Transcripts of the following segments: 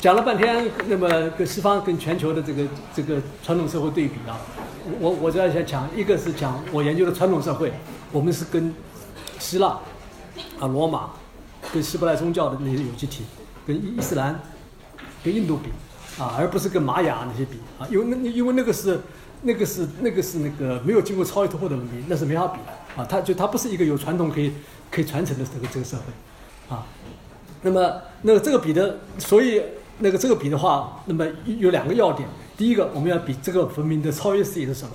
讲了半天，那么跟西方跟全球的这个这个传统社会对比啊，我我主要想讲，一个是讲我研究的传统社会，我们是跟希腊啊、罗马、跟希伯来宗教的那些有机体，跟伊斯兰、跟印度比啊，而不是跟玛雅那些比啊，因为那因为那个是那个是那个是那个没有经过超越突破的文明，那是没法比的啊，它就它不是一个有传统可以可以传承的这个这个社会啊。那么，那个这个比的，所以那个这个比的话，那么有两个要点。第一个，我们要比这个文明的超越视野是什么；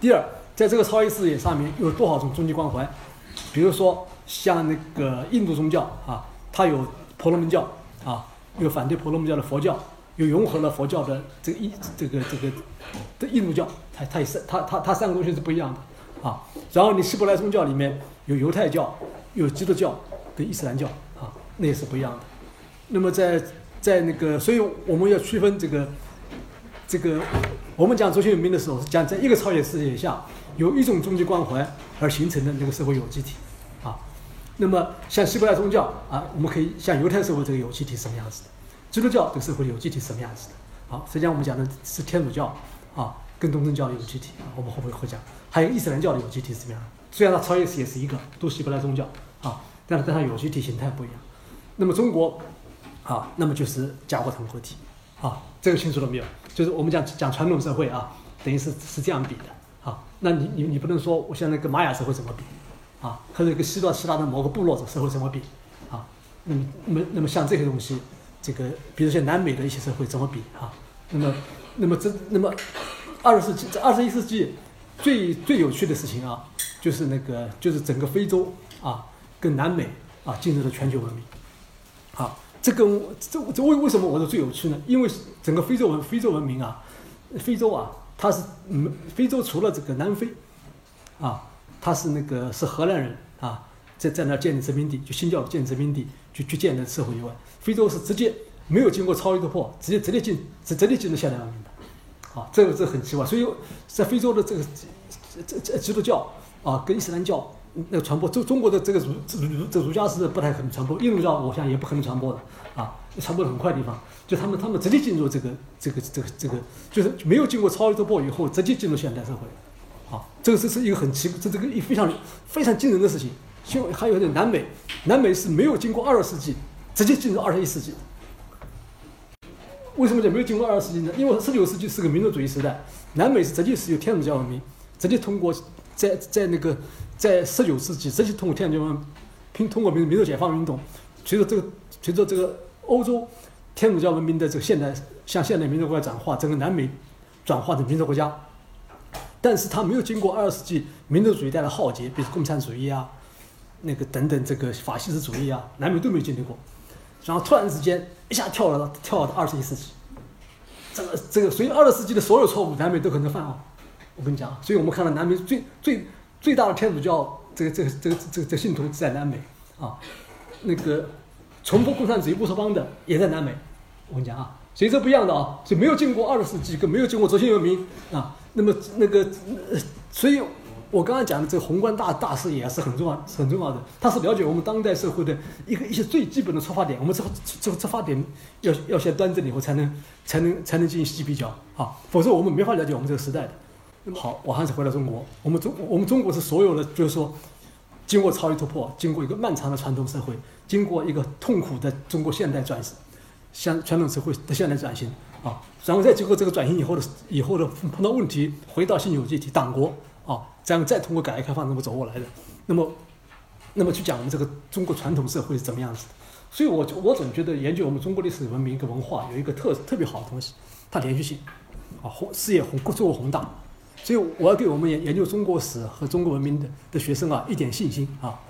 第二，在这个超越视野上面有多少种终极关怀。比如说，像那个印度宗教啊，它有婆罗门教啊，有反对婆罗门教的佛教，有融合了佛教的这个印这个这个的印度教，它它也是它它它三个东西是不一样的啊。然后你希伯来宗教里面有犹太教、有基督教跟伊斯兰教啊。那也是不一样的。那么在在那个，所以我们要区分这个这个，我们讲轴心文明的时候，是讲在一个超越世界下，有一种终极关怀而形成的那个社会有机体啊。那么像希伯来宗教啊，我们可以像犹太社会这个有机体什么样子的？基督教这个社会有机体什么样子的？好，实际上我们讲的是天主教啊，跟东正教的有机体啊，我们后面会讲。还有伊斯兰教的有机体是怎么样？虽然它超越世界是一个，都希伯来宗教啊，但是但它有机体形态不一样。那么中国，啊，那么就是家国成合体，啊，这个清楚了没有？就是我们讲讲传统社会啊，等于是是这样比的，啊，那你你你不能说我现在跟玛雅社会怎么比，啊，或者跟希腊希腊的某个部落的社会怎么比，啊，那么那么那么像这些东西，这个比如像南美的一些社会怎么比啊？那么那么这那么二十世纪这二十一世纪最最有趣的事情啊，就是那个就是整个非洲啊跟南美啊进入了全球文明。这个这这为为什么我说最有趣呢？因为整个非洲文非洲文明啊，非洲啊，它是嗯，非洲除了这个南非，啊，它是那个是荷兰人啊，在在那建立殖民地，就新教建殖民地，就去建的社会以外，非洲是直接没有经过超越突破，直接直接进直直接进入现代文明的，啊，这个这很奇怪。所以在非洲的这个这这基督教啊，跟伊斯兰教。那个传播，中中国的这个儒儒这儒家是不太可能传播，印度教我想也不可能传播的啊，传播的很快的地方，就他们他们直接进入这个这个这个这个，就是没有经过超越突破以后，直接进入现代社会，啊，这个这是一个很奇，这这个一非常非常惊人的事情。就还有点南美，南美是没有经过二十世纪，直接进入二十一世纪。为什么讲没有经过二十世纪呢？因为十九世纪是个民族主义时代，南美是直接是由天主教文明，直接通过在在那个。在十九世纪，直接通过天主教，拼通过民民族解放运动，随着这个随着这个欧洲天主教文明的这个现代向现代民族国家转化，整个南美转化成民族国家，但是它没有经过二十世纪民族主义带来浩劫，比如共产主义啊，那个等等这个法西斯主义啊，南美都没有经历过，然后突然之间一下跳了跳到二十一世纪，这个这个所以二十世纪的所有错误，南美都可能犯啊，我跟你讲，所以我们看到南美最最。最大的天主教这个这个这个这个这个信徒在南美啊，那个崇拜共产主义乌托邦的也在南美，我跟你讲啊，所以这不一样的啊，所以没有经过二十世纪，跟没有经过轴心文明啊，那么那个，所以我刚刚讲的这个宏观大大视野是很重要很重要的，它是了解我们当代社会的一个一些最基本的出发点，我们这个这个出发点要要先端正以后才能才能才能进行细比较啊，否则我们没法了解我们这个时代的。好，我还是回到中国。我们中我们中国是所有的，就是说，经过超越突破，经过一个漫长的传统社会，经过一个痛苦的中国现代转型，向传统社会的现代转型啊，然后再经过这个转型以后的以后的碰到问题，回到新有机体党国啊，这样再通过改革开放这么走过来的。那么，那么去讲我们这个中国传统社会是怎么样子的？所以，我我总觉得研究我们中国历史文明一个文化有一个特特别好的东西，它连续性啊，宏事业宏足够宏大。所以我要给我们研研究中国史和中国文明的的学生啊一点信心啊，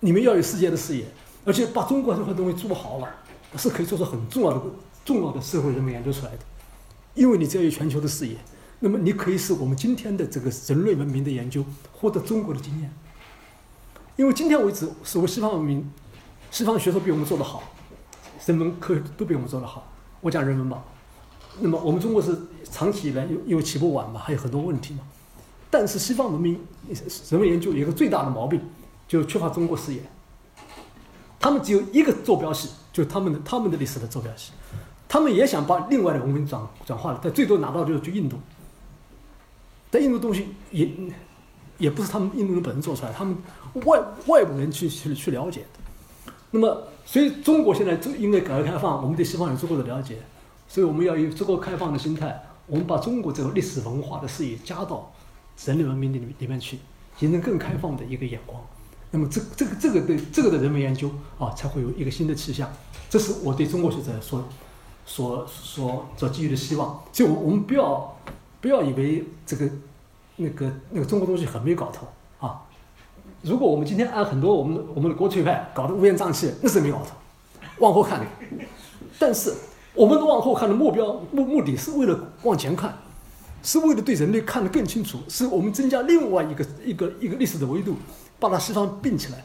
你们要有世界的视野，而且把中国任何东西做好了，是可以做出很重要的重要的社会人文研究出来的。因为你只要有全球的视野，那么你可以使我们今天的这个人类文明的研究获得中国的经验。因为今天为止，所谓西方文明，西方学说比我们做得好，人文科学都比我们做得好。我讲人文吧。那么我们中国是长期以来因为起步晚嘛，还有很多问题嘛。但是西方文明人文研究有一个最大的毛病，就缺乏中国视野。他们只有一个坐标系，就是他们的他们的历史的坐标系。他们也想把另外的文明转转化了，但最多拿到就是去印度。但印度东西也也不是他们印度人本身做出来，他们外外部人去去去了解。那么，所以中国现在因为改革开放，我们对西方有足够的了解，所以我们要有足够开放的心态，我们把中国这个历史文化的视野加到人类文明里里面去，形成更开放的一个眼光。那么，这这个这个对这个的人文研究啊，才会有一个新的气象。这是我对中国学者所所所所寄予的希望。就我我们不要。不要以为这个、那个、那个中国东西很没搞头啊！如果我们今天按很多我们我们的国粹派搞得乌烟瘴气，那是没搞头。往后看，但是我们往后看的目标目目的是为了往前看，是为了对人类看得更清楚，是我们增加另外一个一个一个历史的维度，把它西方并起来，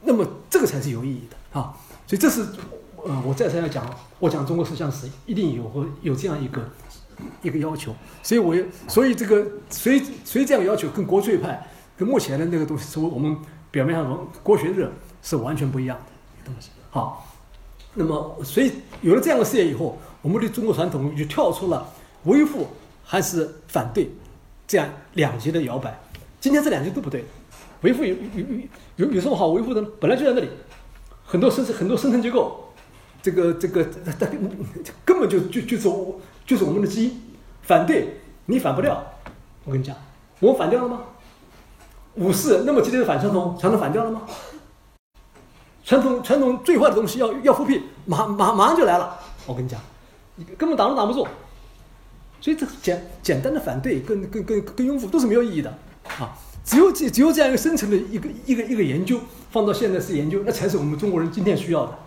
那么这个才是有意义的啊！所以这是呃，我再三要讲，我讲中国思想史一定有有这样一个。一个要求，所以我也所以这个所以所以这样要求跟国粹派跟目前的那个东西，是我们表面上说国学热是完全不一样的东西。好，那么所以有了这样的事业以后，我们对中国传统就跳出了维护还是反对这样两极的摇摆。今天这两极都不对，维护有有有有有什么好维护的呢？本来就在那里，很多生很多生存结构，这个这个根本就就就是我。就是我们的基因，反对你反不掉。我跟你讲，我反掉了吗？五四那么激烈的反传统，传统反掉了吗？传统传统最坏的东西要要复辟，马马马上就来了。我跟你讲，根本挡都挡不住。所以这简简单的反对跟跟跟跟拥护都是没有意义的啊！只有这只有这样一个深层的一个一个一个研究，放到现在是研究，那才是我们中国人今天需要的。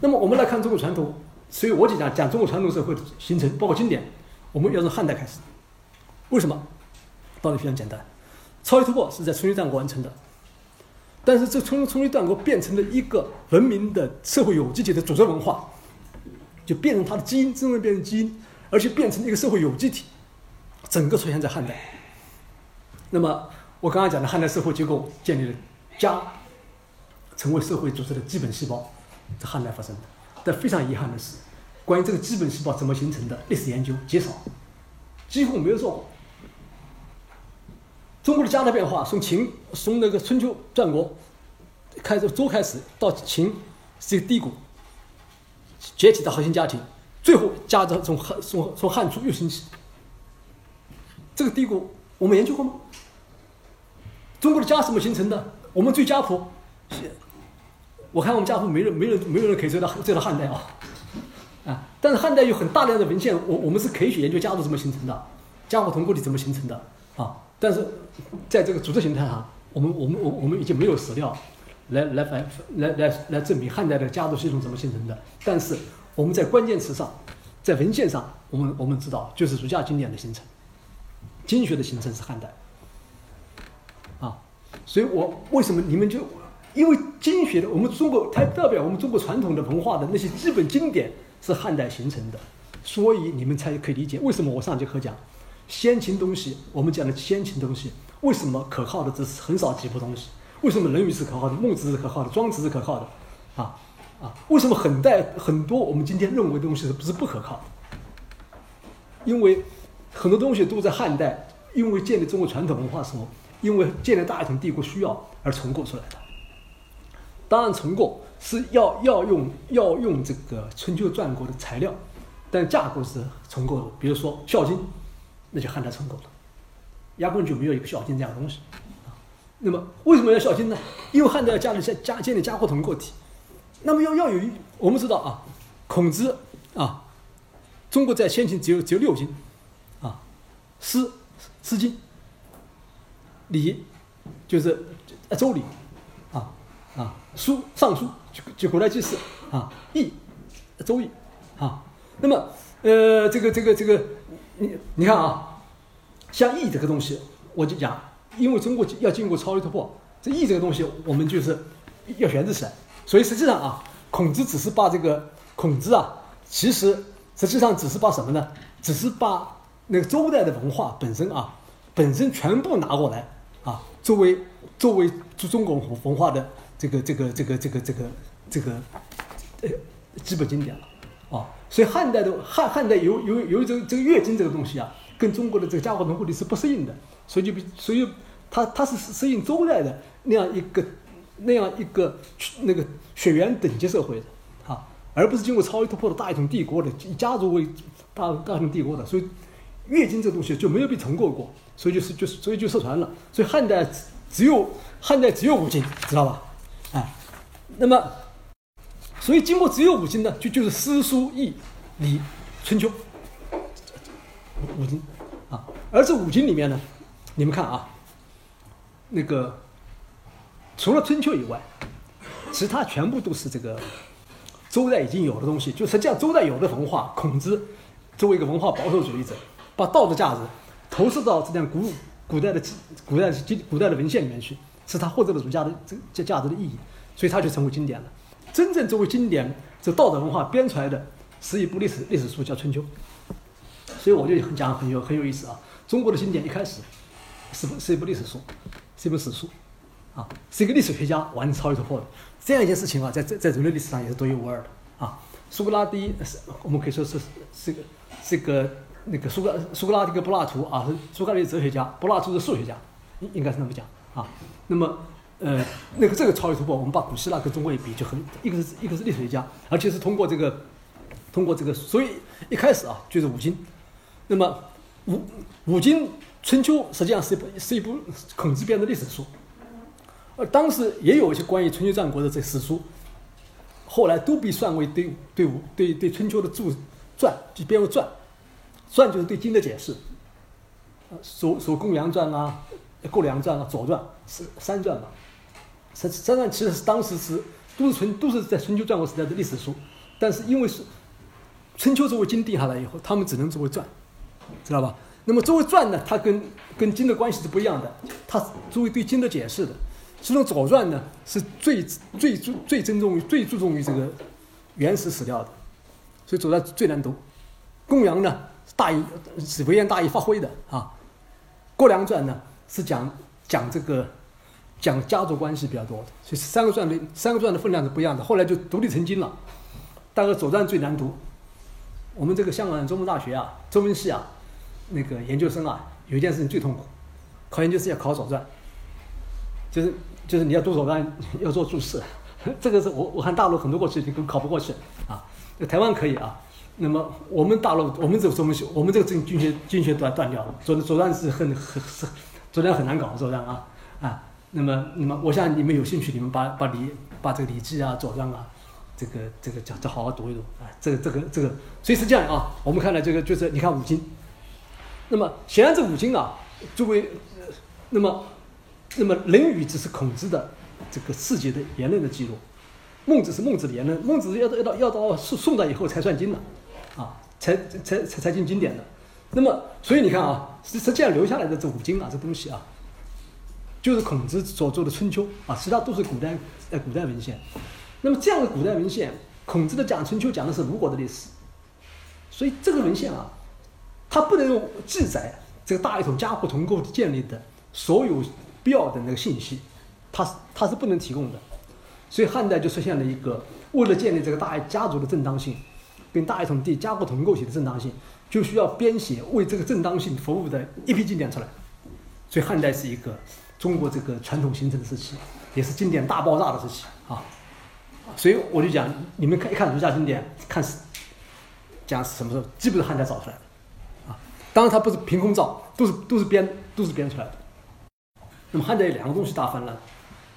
那么我们来看中国传统。所以我就讲讲中国传统社会的形成，包括经典，我们要从汉代开始。为什么？道理非常简单，超级突破是在春秋战国完成的，但是这从春秋战国变成了一个文明的社会有机体的组织文化，就变成它的基因，真正变成基因，而且变成一个社会有机体，整个出现在汉代。那么我刚刚讲的汉代社会结构建立了家，成为社会组织的基本细胞，在汉代发生的。但非常遗憾的是，关于这个基本细胞怎么形成的历史研究极少，几乎没有做。中国的家的变化，从秦从那个春秋战国开始周开始到秦是一个低谷，解体的核心家庭，最后家的从汉从从汉初又兴起。这个低谷我们研究过吗？中国的家怎么形成的？我们追家谱。我看我们家谱没人没人没有人可以追到追到汉代啊，啊！但是汉代有很大量的文献，我我们是可以去研究家族怎么形成的，家谱同构体怎么形成的啊！但是在这个组织形态上，我们我们我我们已经没有史料来来反来来来证明汉代的家族系统怎么形成的。但是我们在关键词上，在文献上，我们我们知道就是儒家经典的形成，经学的形成是汉代啊！所以我为什么你们就？因为经学的，我们中国它代表我们中国传统的文化的那些基本经典是汉代形成的，所以你们才可以理解为什么我上节课讲先秦东西，我们讲的先秦东西为什么可靠的只是很少几部东西？为什么《论语》是可靠的，《孟子》是可靠的，《庄子》是可靠的？啊啊，为什么很代很多我们今天认为的东西是不是不可靠？因为很多东西都在汉代，因为建立中国传统文化时候，因为建立大一统帝国需要而重构出来的。当然重构是要要用要用这个春秋战国的材料，但架构是重构的。比如说《孝经》，那就汉代重构了，压根就没有一个《孝经》这样的东西。啊，那么为什么要《孝经》呢？因为汉代要加了加加建立家国同个体。那么要要有，我们知道啊，孔子啊，中国在先秦只有只有六经，啊，《诗》《诗经》，《礼》就是《周礼》。啊啊，书尚书就就古代祭祀啊，易，周易啊，那么呃，这个这个这个，你你看啊，像易这个东西，我就讲，因为中国要经过超越突破，这易这个东西我们就是要选择起来，所以实际上啊，孔子只是把这个孔子啊，其实实际上只是把什么呢？只是把那个周代的文化本身啊，本身全部拿过来啊，作为作为中中国文化的。这个这个这个这个这个这个呃基本经典了，所以汉代的汉汉代由由由于这个这个月经这个东西啊，跟中国的这个家国同构体是不适应的，所以就比所以它它是适应周代的那样一个那样一个那个血缘等级社会的啊，而不是经过超越突破的大一统帝国的以家族为大大一统帝国的，所以月经这个东西就没有被重构过，所以就是就是所以就失传了，所以汉代只有汉代只有五经，知道吧？哎，那么。所以，经过只有五经呢，就就是诗、书、易、礼、春秋五经啊。而这五经里面呢，你们看啊，那个除了春秋以外，其他全部都是这个周代已经有的东西。就实际上，周代有的文化，孔子作为一个文化保守主义者，把道的价值投射到这样古古代的古代经古代的文献里面去，是他获得了儒家的这这价值的意义，所以他就成为经典了。真正作为经典，这道德文化编出来的是一部历史历史书，叫《春秋》。所以我就讲很有很有意思啊。中国的经典一开始是是一部历史书，是一部史书，啊，是一个历史学家完成超越突破的这样一件事情啊，在在在人类历史上也是独一无二的啊。苏格拉底是我们可以说是是个是个那个苏格苏格拉底跟柏拉图啊，是苏格拉底哲学家，柏拉图是数学家，应应该是那么讲啊。那么。呃，那个这个超越突破，我们把古希腊跟中国一比，就很一个是一个是历史学家，而且是通过这个，通过这个，所以一开始啊就是五经，那么五五经春秋实际上是一部是一部孔子编的历史书，而当时也有一些关于春秋战国的这史书，后来都被算为对对五对对春秋的注传，就编为传，传就是对经的解释，说说公羊传啊，过梁传啊，左传是三传嘛。实实际上，其实是当时是都是春都是在春秋战国时代的历史书，但是因为是春秋作为经定下来以后，他们只能作为传，知道吧？那么作为传呢，它跟跟经的关系是不一样的，它作为对经的解释的。其中《左传》呢是最最注最尊重于最注重于这个原始史料的，所以《左传》最难读。《公羊》呢大义是微言大义发挥的啊，《郭梁传》呢是讲讲这个。讲家族关系比较多，所以三个传的三个传的分量是不一样的。后来就独立成经了。大概《左传》最难读。我们这个香港中文大学啊，中文系啊，那个研究生啊，有一件事情最痛苦，考研究生要考《左传》，就是就是你要读《左传》，要做注释。这个是我我看大陆很多过去都考不过去啊。台湾可以啊。那么我们大陆我们这个中文系，我们这个经经学经学断断掉了。《左左传》是很很是《左传》很难搞，《左传》啊。那么，那么，我想你们有兴趣，你们把把礼把这个《礼记》啊、《左传》啊，这个这个讲，再好好读一读啊。这个这个这个，所以是这样啊。我们看来这个就是你看五经。那么显然这五经啊，作为那么那么《论语》只是孔子的这个世界的言论的记录，《孟子》是孟子的言论，孟子要到要到要到宋宋代以后才算经的，啊，才才才才进经典的。那么，所以你看啊，实实际上留下来的这五经啊，这东西啊。就是孔子所做的《春秋》啊，其他都是古代呃古代文献。那么这样的古代文献，孔子的讲《春秋》讲的是鲁国的历史，所以这个文献啊，它不能用记载这个大一统家国同构建立的所有必要的那个信息，它是它是不能提供的。所以汉代就出现了一个，为了建立这个大家族的正当性，跟大一统帝家国同构体的正当性，就需要编写为这个正当性服务的一批经典出来。所以汉代是一个。中国这个传统形成的时期，也是经典大爆炸的时期啊，所以我就讲，你们看一看儒家经典，看是讲什么时候，基本上汉代造出来的啊。当然它不是凭空造，都是都是编都是编出来的。那么汉代有两个东西大翻了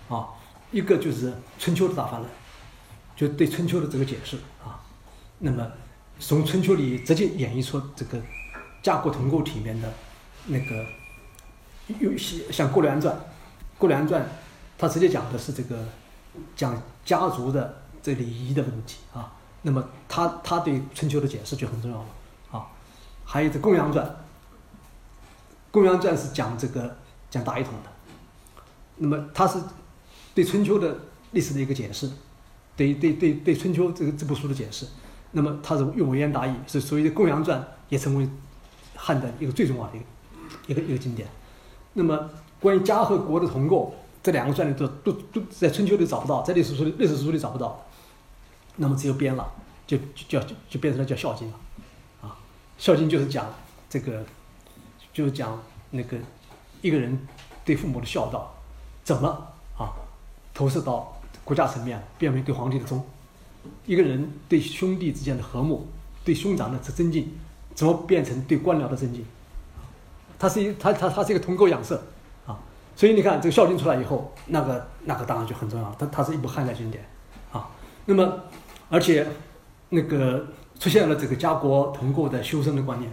啊，一个就是春秋的大翻了，就对春秋的这个解释啊。那么从春秋里直接演绎出这个家国同构体里面的那个。有些像《过梁传》，《过梁传》它直接讲的是这个讲家族的这礼仪的问题啊。那么他他对春秋的解释就很重要了啊。还有这《公羊传》，《公羊传》是讲这个讲大一统的。那么它是对春秋的历史的一个解释，对对对对春秋这个这部书的解释。那么它是用文言大义，是所以《公羊传》也成为汉代一个最重要的一个一个一个经典。那么，关于家和国的同构，这两个传里都都都在春秋里找不到，在历史书里历史书里找不到。那么只有编了，就就就叫就变成了叫《孝经》了，啊，《孝经》就是讲这个，就是讲那个一个人对父母的孝道，怎么啊投射到国家层面，变为对皇帝的忠；一个人对兄弟之间的和睦，对兄长的尊敬，怎么变成对官僚的尊敬？它是一，它它它是一个同构养色，啊，所以你看这个《孝经》出来以后，那个那个当然就很重要，它它是一部汉代经典，啊，那么而且那个出现了这个家国同构的修身的观念，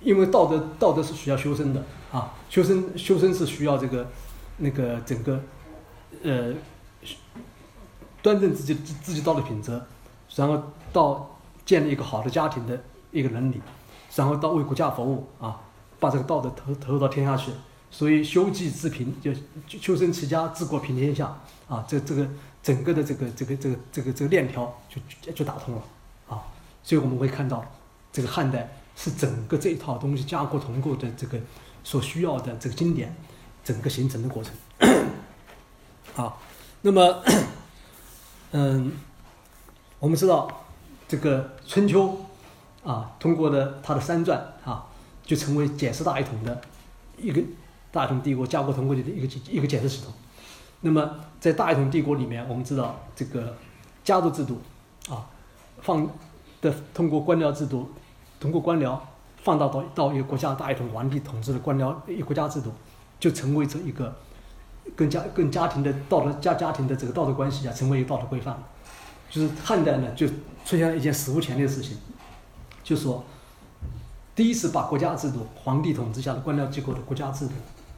因为道德道德是需要修身的，啊，修身修身是需要这个那个整个呃端正自己自自己道德品质，然后到建立一个好的家庭的一个伦理，然后到为国家服务啊。把这个道德投投入到天下去，所以修己治平，就修身齐家治国平天下啊，这这个整个的这个这个这个这个这个链条就就打通了啊，所以我们会看到这个汉代是整个这一套东西家国同构的这个所需要的这个经典整个形成的过程啊，那么嗯，我们知道这个春秋啊，通过的它的三传啊。就成为解释大一统的一个大一统帝国家国同构的一个一个解释系统。那么在大一统帝国里面，我们知道这个家族制度啊，放的通过官僚制度，通过官僚放到到到一个国家大一统皇帝统治的官僚一国家制度，就成为这一个跟家跟家庭的道德家家庭的这个道德关系啊，成为一个道德规范。就是汉代呢，就出现了一件史无前例的事情，就说。第一次把国家制度、皇帝统治下的官僚机构的国家制度，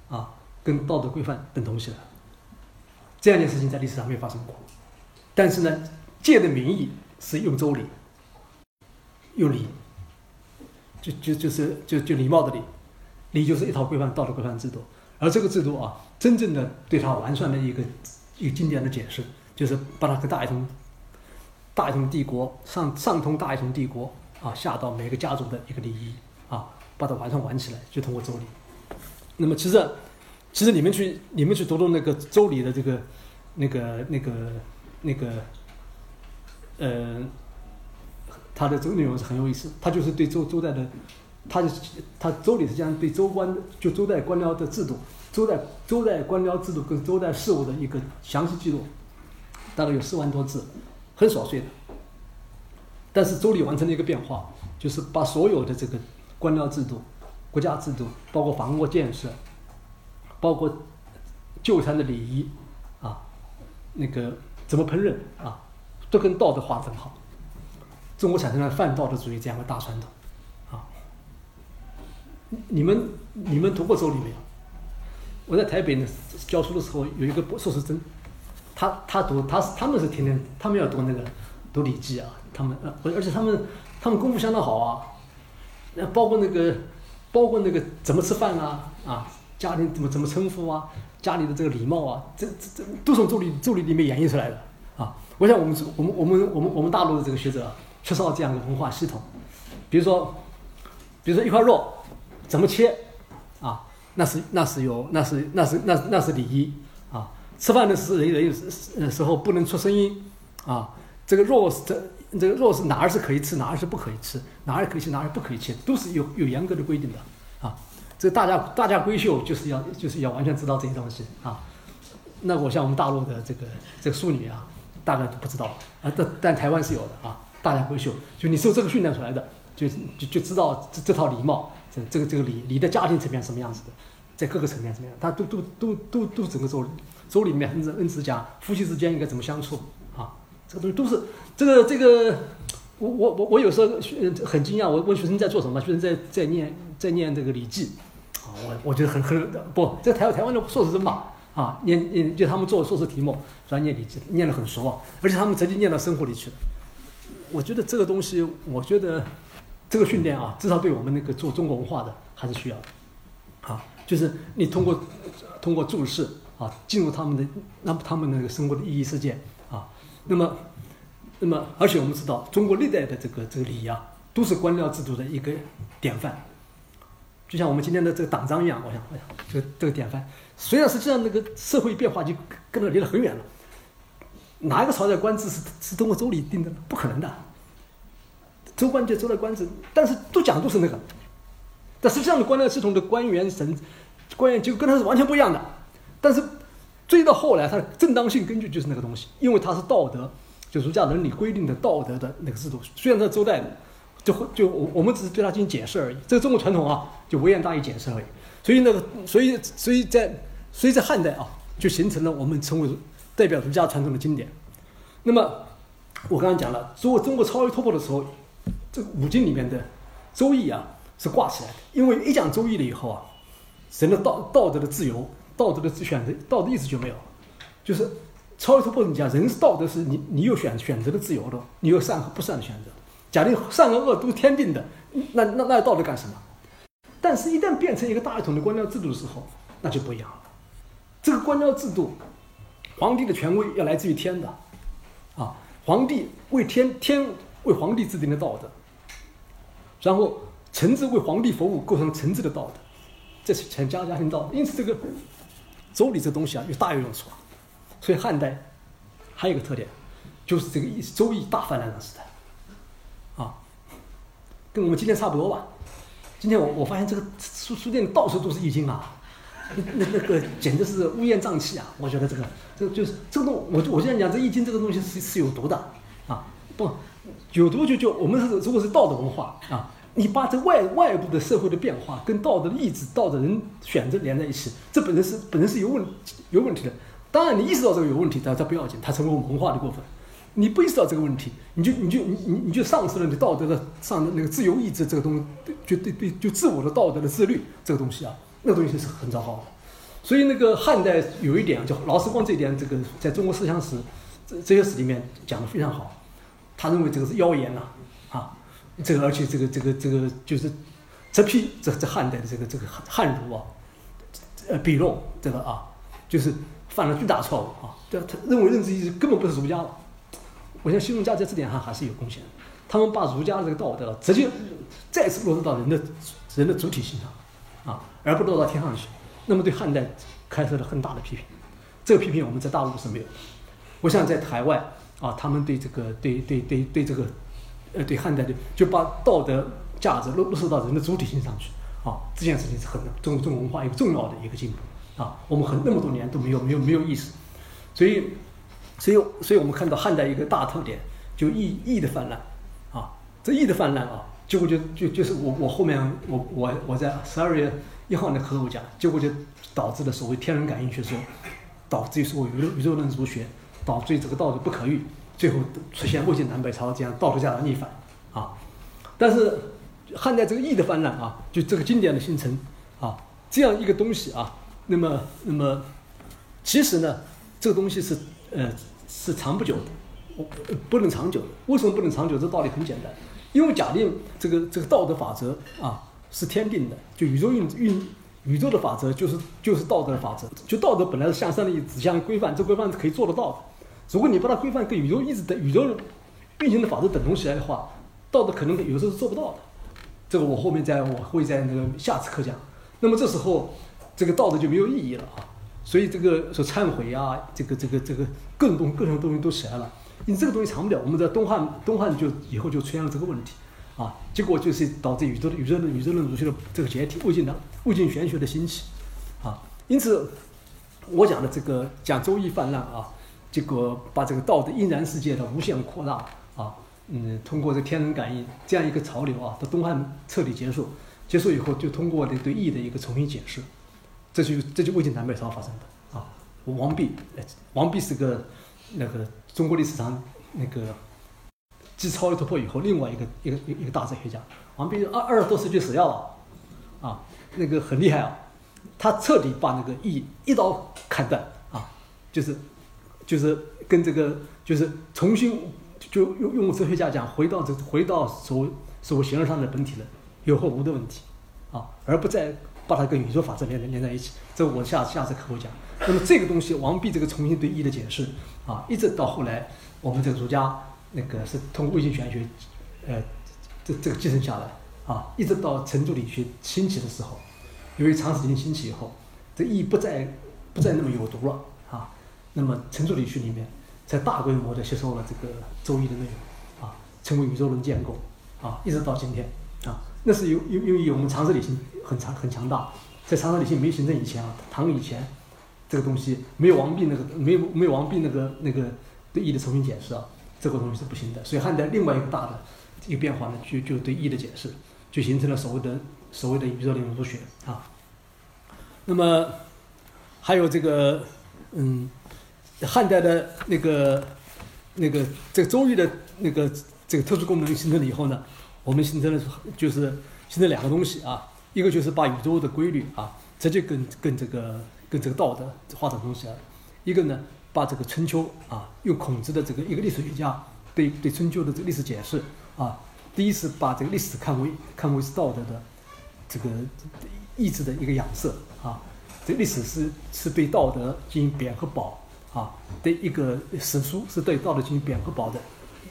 啊，跟道德规范等同起来，这样一件事情在历史上没有发生过。但是呢，借的名义是用周礼，用礼，就就就是就就礼貌的礼，礼就是一套规范道德规范制度。而这个制度啊，真正的对它完善的一个一个经典的解释，就是把它跟大一统大一统帝国上上通大一统帝国啊，下到每个家族的一个礼仪。把它完善玩起来，就通过周礼。那么其实，其实你们去你们去读读那个周礼的这个那个那个那个，呃，它的这个内容是很有意思。它就是对周周代的，它就是它周礼实际上对周官就周代官僚的制度，周代周代官僚制度跟周代事务的一个详细记录，大概有四万多字，很琐碎的。但是周礼完成了一个变化，就是把所有的这个。官僚制度、国家制度，包括房屋建设，包括就餐的礼仪，啊，那个怎么烹饪啊，都跟道德划等号。中国产生了泛道德主义这样的大传统，啊，你们你们读过周礼没有？我在台北呢教书的时候，有一个硕士生，他他读他是他们是天天他们要读那个读礼记啊，他们呃而且他们他们功夫相当好啊。那包括那个，包括那个怎么吃饭啊，啊，家庭怎么怎么称呼啊，家里的这个礼貌啊，这这这都从周礼周礼里面演绎出来的啊。我想我们我们我们我们我们大陆的这个学者缺少这样的文化系统。比如说，比如说一块肉怎么切啊，那是那是有那是那是那那是礼仪啊。吃饭的时人人时时候不能出声音啊，这个肉是这。这个肉是哪儿是可以吃，哪儿是不可以吃，哪儿可以吃，哪儿不可以切，都是有有严格的规定的啊。这大家大家闺秀就是要就是要完全知道这些东西啊。那我像我们大陆的这个这个淑女啊，大概都不知道啊。但但台湾是有的啊。大家闺秀就你受这个训练出来的，就就就知道这这套礼貌，这这个这个礼礼的家庭层面什么样子的，在各个层面怎么样，他都都都都都整个周周里面，恩恩子讲夫妻之间应该怎么相处，这个东西都是。这个这个，我我我我有时候很惊讶，我问学生在做什么？学生在在念在念这个《礼记》，啊，我我觉得很很不，这台台湾的硕士生嘛，啊，念念就他们做硕士题目，专业《礼记》，念得很熟啊，而且他们直接念到生活里去了。我觉得这个东西，我觉得这个训练啊，至少对我们那个做中国文化的还是需要的，啊，就是你通过通过注释啊，进入他们的那他们那个生活的意义世界，那么。那么，而且我们知道，中国历代的这个这个礼啊，都是官僚制度的一个典范。就像我们今天的这个党章一样，我想，我想，这个这个典范。虽然实际上那个社会变化就跟那离得很远了，哪一个朝代官制是是通过周礼定的呢？不可能的，周官就周代官制，但是都讲都是那个，但实际上的官僚系统的官员神官员就跟他是完全不一样的。但是追到后来，它的正当性根据就是那个东西，因为它是道德，就儒家伦理规定的道德的那个制度。虽然在周代，就就我我们只是对它进行解释而已。这个中国传统啊，就微言大义解释而已。所以那个，所以所以在所以在汉代啊，就形成了我们称为代表儒家传统的经典。那么我刚刚讲了，中国中国超越突破的时候，这五经里面的《周易》啊是挂起来的，因为一讲《周易》了以后啊，人的道道德的自由。道德的自选择，道德意思就没有，就是超越突破。你讲人是道德，是你你有选选择的自由的，你有善和不善的选择。假定善和恶都是天定的，那那那道德干什么？但是，一旦变成一个大一统的官僚制度的时候，那就不一样了。这个官僚制度，皇帝的权威要来自于天的，啊，皇帝为天天为皇帝制定的道德，然后臣子为皇帝服务，构成臣子的道德，这是成家家庭道德。因此，这个。周礼这东西啊，有大有用处啊，所以汉代还有一个特点，就是这个意思，周易大泛滥的时代，啊，跟我们今天差不多吧。今天我我发现这个书书店到处都是易经啊，那那个简直是乌烟瘴气啊！我觉得这个这就是这个东，我我现在讲这易经这个东西是是有毒的啊，不有毒就就我们是如果是道德文化啊。你把这外外部的社会的变化跟道德的意志、道德人选择连在一起，这本身是本身是有问有问题的。当然，你意识到这个有问题，但这不要紧，它成为我们文化的过分。你不意识到这个问题，你就你就你你你就丧失了你道德的上的那个自由意志这个东西，就对对就自我的道德的自律这个东西啊，那个东西是很糟糕的。所以那个汉代有一点，就劳时光这一点，这个在中国思想史这这些史里面讲的非常好。他认为这个是妖言呐。这个而且这个这个这个就是这批这这汉代的这个这个汉儒啊，呃，笔录这个啊，就是犯了巨大错误啊！对，他认为认知意识根本不是儒家了。我想新儒家在这点上还是有贡献的，他们把儒家的这个道德直接再次落实到人的人的主体性上啊，而不落到天上去。那么对汉代开设了很大的批评，这个批评我们在大陆是没有。我想在台湾啊，他们对这个对对对对这个。呃，对汉代的就把道德价值落落实到人的主体性上去，啊，这件事情是很中中文化一个重要的一个进步，啊，我们很那么多年都没有没有没有意识，所以，所以所以我们看到汉代一个大特点，就义义的泛滥，啊，这义的泛滥啊，结果就就就是我我后面我我我在十二月一号那课我讲，结果就导致了所谓天人感应学说，导致于所谓宇宙宇宙论儒学，导致于这个道德不可遇。最后出现魏晋南北朝这样道德家的逆反，啊，但是汉代这个义的泛滥啊，就这个经典的形成啊，这样一个东西啊，那么那么其实呢，这个东西是呃是长不久的，不能长久的。为什么不能长久？这道理很简单，因为假定这个这个道德法则啊是天定的，就宇宙运运宇宙的法则就是就是道德的法则，就道德本来是向上的指向规范，这规范是可以做得到的。如果你把它规范跟宇宙意志的宇宙运行的法则等同起来的话，道德可能有时候是做不到的。这个我后面在我会在那个下次课讲。那么这时候这个道德就没有意义了啊。所以这个说忏悔啊，这个这个这个各种东各种东西都起来了。因为这个东西长不了。我们在东汉东汉就以后就出现了这个问题啊，结果就是导致宇宙的宇宙的宇宙论儒学的这个解体，魏晋的魏晋玄学的兴起啊。因此我讲的这个讲周易泛滥啊。结果把这个道德应然世界的无限扩大啊，嗯，通过这天人感应这样一个潮流啊，到东汉彻底结束，结束以后就通过这对义的一个重新解释，这就这就魏晋南北朝发生的啊。王弼，王弼是个那个中国历史上那个继超越突破以后另外一个一个一个大哲学家。王弼二二十多岁就死掉了啊，那个很厉害啊，他彻底把那个义一刀砍断啊，就是。就是跟这个，就是重新就用用哲学家讲，回到这回到所所谓形而上的本体了，有或无的问题，啊，而不再把它跟宇宙法则连连在一起。这我下下次课会讲。那么这个东西，王弼这个重新对义的解释，啊，一直到后来，我们这个儒家那个是通过魏晋玄学，呃，这这个继承下来，啊，一直到程朱理学兴起的时候，由于长时间兴起以后，这义不再不再那么有毒了。那么，程朱理学里面，在大规模的吸收了这个《周易》的内容，啊，成为宇宙论建构，啊，一直到今天啊，那是由由由于我们常识理性很强很强大，在常识理性没形成以前啊，唐以前这个东西没有王弼那个没有没有王弼那个那个对义的重新解释啊，这个东西是不行的。所以汉代另外一个大的一个变化呢，就就对义的解释，就形成了所谓的所谓的宇宙论儒学啊。那么还有这个嗯，汉代的那个那个这个周易的那个这个特殊功能形成了以后呢，我们形成了就是形成两个东西啊，一个就是把宇宙的规律啊直接跟跟这个跟这个道德画成东西啊，一个呢把这个春秋啊用孔子的这个一个历史学家对对春秋的这个历史解释啊，第一次把这个历史看为看为是道德的这个意志的一个养色啊。这历史是是对道德进行贬和褒啊的一个史书，是对道德进行贬和褒的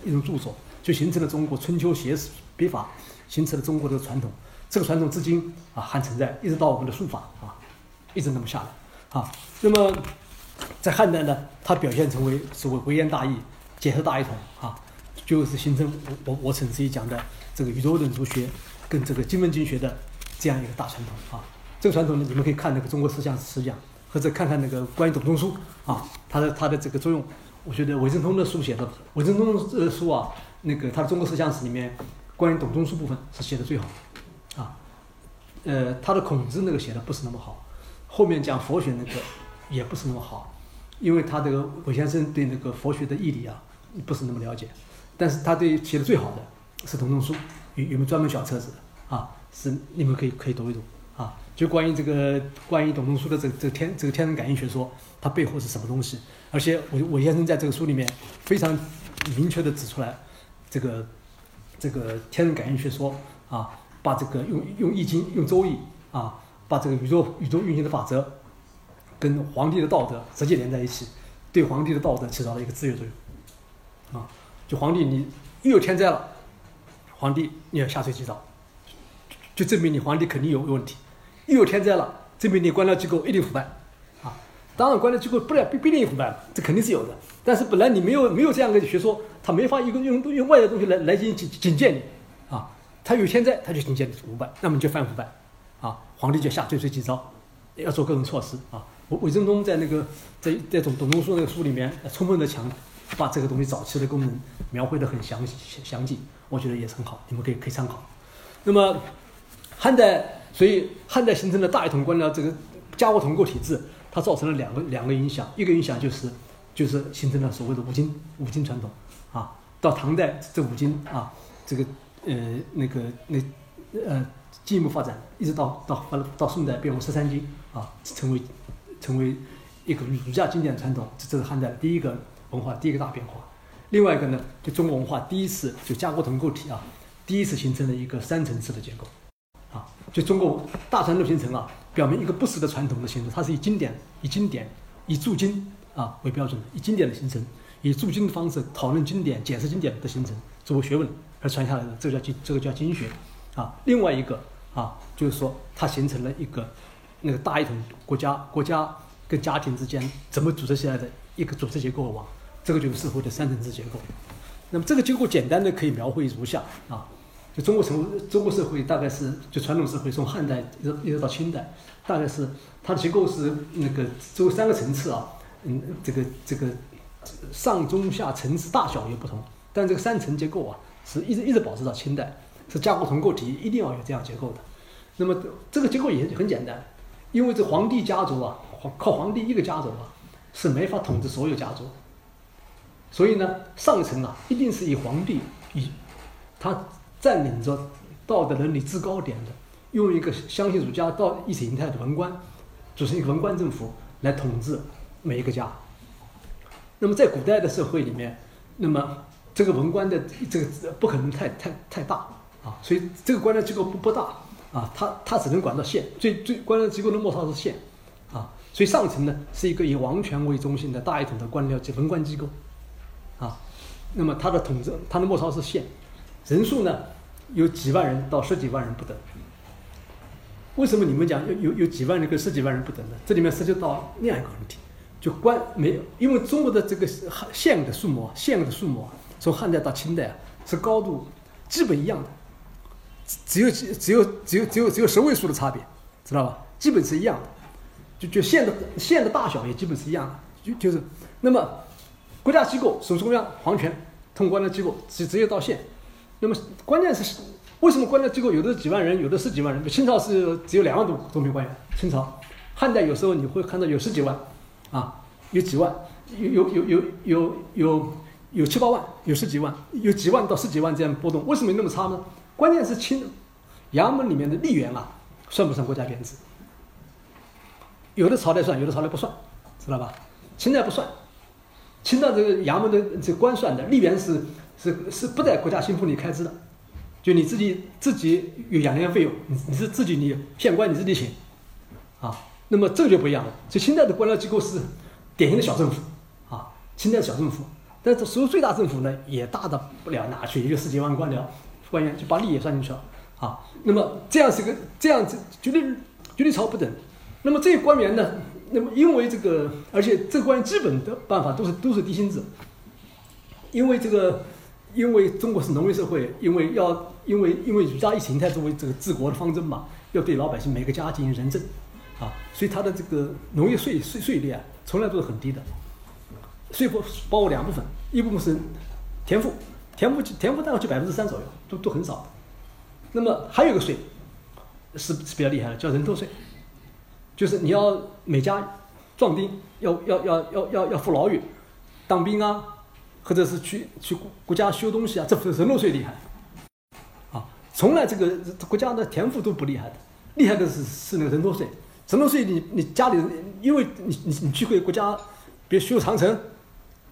一种著作，就形成了中国春秋写史笔法，形成了中国的传统。这个传统至今啊还存在，一直到我们的书法啊，一直那么下来啊。那么在汉代呢，它表现成为所谓微言大义、解释大一统啊，就是形成我我我陈思义讲的这个宇宙论儒学跟这个经文经学的这样一个大传统啊。这个传统呢，你们可以看那个《中国思想史》思想，或者看看那个关于董仲舒啊，他的他的这个作用，我觉得韦正通的书写的，韦正通的书啊，那个他的《中国思想史》里面关于董仲舒部分是写的最好，啊，呃，他的孔子那个写的不是那么好，后面讲佛学那个也不是那么好，因为他这个韦先生对那个佛学的义理啊不是那么了解，但是他对写的最好的是董仲舒，有有没有专门小册子啊？是你们可以可以读一读。就关于这个关于董仲舒的这这天这个天人感应学说，它背后是什么东西？而且我我先生在这个书里面非常明确的指出来，这个这个天人感应学说啊，把这个用用易经用周易啊，把这个宇宙宇宙运行的法则跟皇帝的道德直接连在一起，对皇帝的道德起到了一个制约作用。啊，就皇帝你一有天灾了，皇帝你要下水洗澡，就证明你皇帝肯定有问题。又有天灾了，证明你官僚机构一定腐败，啊，当然官僚机构不了必必定腐败，这肯定是有的。但是本来你没有没有这样的学说，他没法一个用用外的东西来来进行警警戒你，啊，他有天灾他就警戒你腐败，那么就犯腐败，啊，皇帝就下追罪几招，要做各种措施啊。韦韦正东在那个在在董董仲舒那个书里面，充分的强把这个东西早期的功能描绘的很详细详细，我觉得也是很好，你们可以可以参考。那么汉代。所以汉代形成的大一统官僚这个家国同构体制，它造成了两个两个影响，一个影响就是就是形成了所谓的五经五经传统啊。到唐代这五经啊，这个呃那个那呃进一步发展，一直到到到宋代变为十三经啊，成为成为一个儒家经典传统，这这是汉代第一个文化第一个大变化。另外一个呢，就中国文化第一次就家国同构体啊，第一次形成了一个三层次的结构。就中国大传统形成啊，表明一个不实的传统的形成，它是以经典、以经典、以注经啊为标准的，以经典的形成，以注经的方式讨论经典、解释经典的形成作为学问而传下来的，这个叫经，这个叫经学啊。另外一个啊，就是说它形成了一个那个大一统国家，国家跟家庭之间怎么组织起来的一个组织结构网，这个就是社会的三层次结构。那么这个结构简单的可以描绘如下啊。中国从中国社会大概是就传统社会从汉代一直一直到清代，大概是它的结构是那个有三个层次啊，嗯，这个这个上中下层次大小也不同，但这个三层结构啊是一直一直保持到清代，是家国同构体一定要有这样结构的。那么这个结构也很简单，因为这皇帝家族啊，皇靠皇帝一个家族啊是没法统治所有家族，所以呢上层啊一定是以皇帝以他。占领着道德伦理制高点的，用一个相信儒家道意识形态的文官，组成一个文官政府来统治每一个家。那么在古代的社会里面，那么这个文官的这个不可能太太太大啊，所以这个官僚机构不不大啊，他他只能管到县，最最官僚机构的末梢是县啊，所以上层呢是一个以王权为中心的大一统的官僚及文官机构啊，那么它的统治它的末梢是县，人数呢？有几万人到十几万人不等。为什么你们讲有有有几万人跟十几万人不等呢？这里面涉及到另外一个问题，就官没有，因为中国的这个县的数目，县的数目从汉代到清代啊是高度基本一样的，只有只只有只有只有只有十位数的差别，知道吧？基本是一样的，就就县的县的大小也基本是一样的，就就是那么国家机构属中央皇权，通关的机构只只有到县，那么关键是为什么官僚机构有的几万人，有的十几万人？清朝是只有两万多多名官员，清朝汉代有时候你会看到有十几万，啊，有几万，有有有有有有有七八万，有十几万，有几万到十几万这样波动，为什么那么差呢？关键是清衙门里面的吏员啊，算不算国家编制？有的朝代算，有的朝代不算，知道吧？清代不算，清代这个衙门的这官算的，吏员是是是不在国家薪俸里开支的，就你自己自己有养廉费用，你你是自己你县官你自己请，啊，那么这就不一样了。所以清代的官僚机构是典型的小政府，啊，清代的小政府，但是所有最大政府呢，也大的不了哪去，也就十几万官僚。官员就把利也算进去了，啊，那么这样是个这样子，绝对绝对朝不等。那么这些官员呢，那么因为这个，而且这个官员基本的办法都是都是低薪制，因为这个，因为中国是农业社会，因为要因为因为儒家意识形态作为这个治国的方针嘛，要对老百姓每个家进行仁政，啊，所以他的这个农业税税税率啊，从来都是很低的。税负包括两部分，一部分是田赋。田赋田赋大概就百分之三左右，都都很少。那么还有一个税是是比较厉害的，叫人头税，就是你要每家壮丁要要要要要要服劳役、当兵啊，或者是去去国国家修东西啊，这人头税厉害。啊，从来这个国家的田赋都不厉害的，厉害的是是那个人头税。人头税你你家里因为你你你去给国家，比如修长城、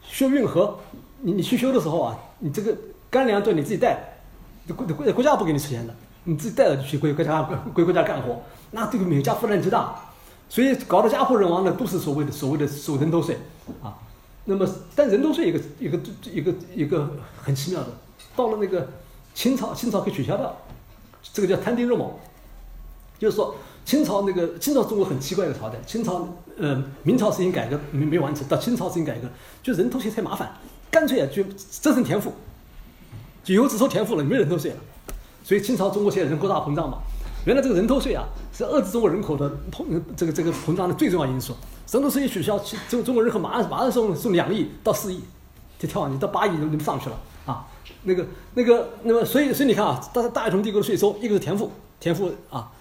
修运河。你你去修的时候啊，你这个干粮都你自己带，国国国家不给你出钱的，你自己带着去归国家归国家干活，那这个每家负担极大，所以搞得家破人亡的都是所谓的所谓的收人头税啊。那么但人头税一个一个一个一个很奇妙的，到了那个清朝，清朝可以取消掉，这个叫摊丁肉毛，就是说清朝那个清朝中国很奇怪的朝代，清朝呃明朝实行改革没没完成，到清朝实行改革，就人头税太麻烦。干脆啊，就折成田赋，就以后只收田赋了，没人头税了。所以清朝中国现在人口大膨胀嘛，原来这个人头税啊是遏制中国人口的膨这个这个膨胀的最重要因素。人头税一取消，中中国人口马上马上从从两亿到四亿，就跳上去到八亿就就上去了啊。那个那个那么所以所以你看啊，大大一统帝国的税收，一个是田赋，田赋啊，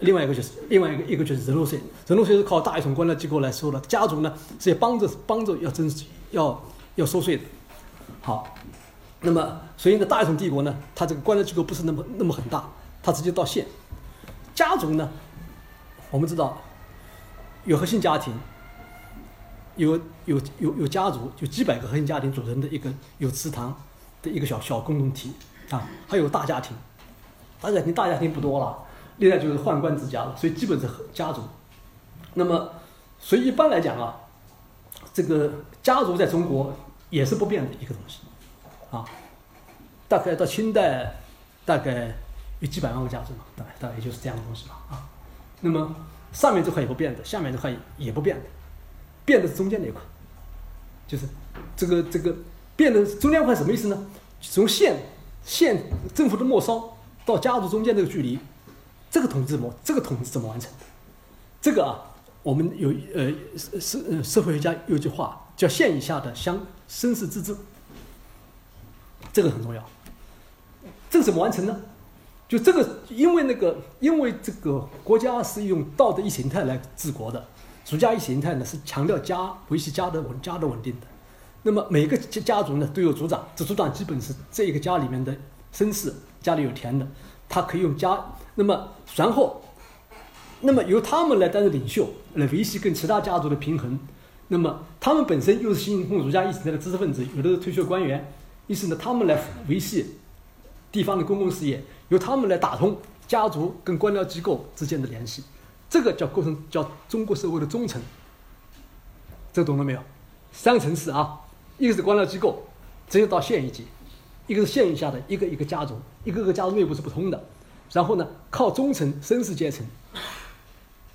另外一个就是另外一个一个就是人头税，人头税是靠大一统官僚机构来收的，家族呢是要帮着帮着要征要。要收税的，好，那么所以呢，大一统帝国呢，它这个官僚机构不是那么那么很大，它直接到县。家族呢，我们知道有核心家庭，有有有有家族，就几百个核心家庭组成的一个有祠堂的一个小小共同体啊，还有大家庭，大家庭大家庭不多了，另外就是宦官之家了，所以基本是家族。那么，所以一般来讲啊，这个家族在中国。也是不变的一个东西，啊，大概到清代，大概有几百万个家族嘛，大概大概也就是这样的东西嘛，啊，那么上面这块也不变的，下面这块也不变的，变的是中间那一块，就是这个这个变的中间块什么意思呢？从县县政府的末梢到家族中间这个距离，这个统治模这个统治怎么完成？这个啊，我们有呃社社会学家有句话。叫县以下的乡绅士自治，这个很重要。这个怎么完成呢？就这个，因为那个，因为这个国家是用道德意识形态来治国的，儒家意识形态呢是强调家维系家的稳家的稳定的。那么每个家家族呢都有族长，这族长基本是这一个家里面的绅士，家里有田的，他可以用家。那么然后，那么由他们来担任领袖，来维系跟其他家族的平衡。那么他们本身又是信奉儒家意识的知识分子，有的是退休官员，于是呢，他们来维系地方的公共事业，由他们来打通家族跟官僚机构之间的联系，这个叫构成叫中国社会的中层。这懂了没有？三层次啊，一个是官僚机构，直接到县一级；一个是县以下的一个一个家族，一个个家族内部是不通的。然后呢，靠中层绅士阶层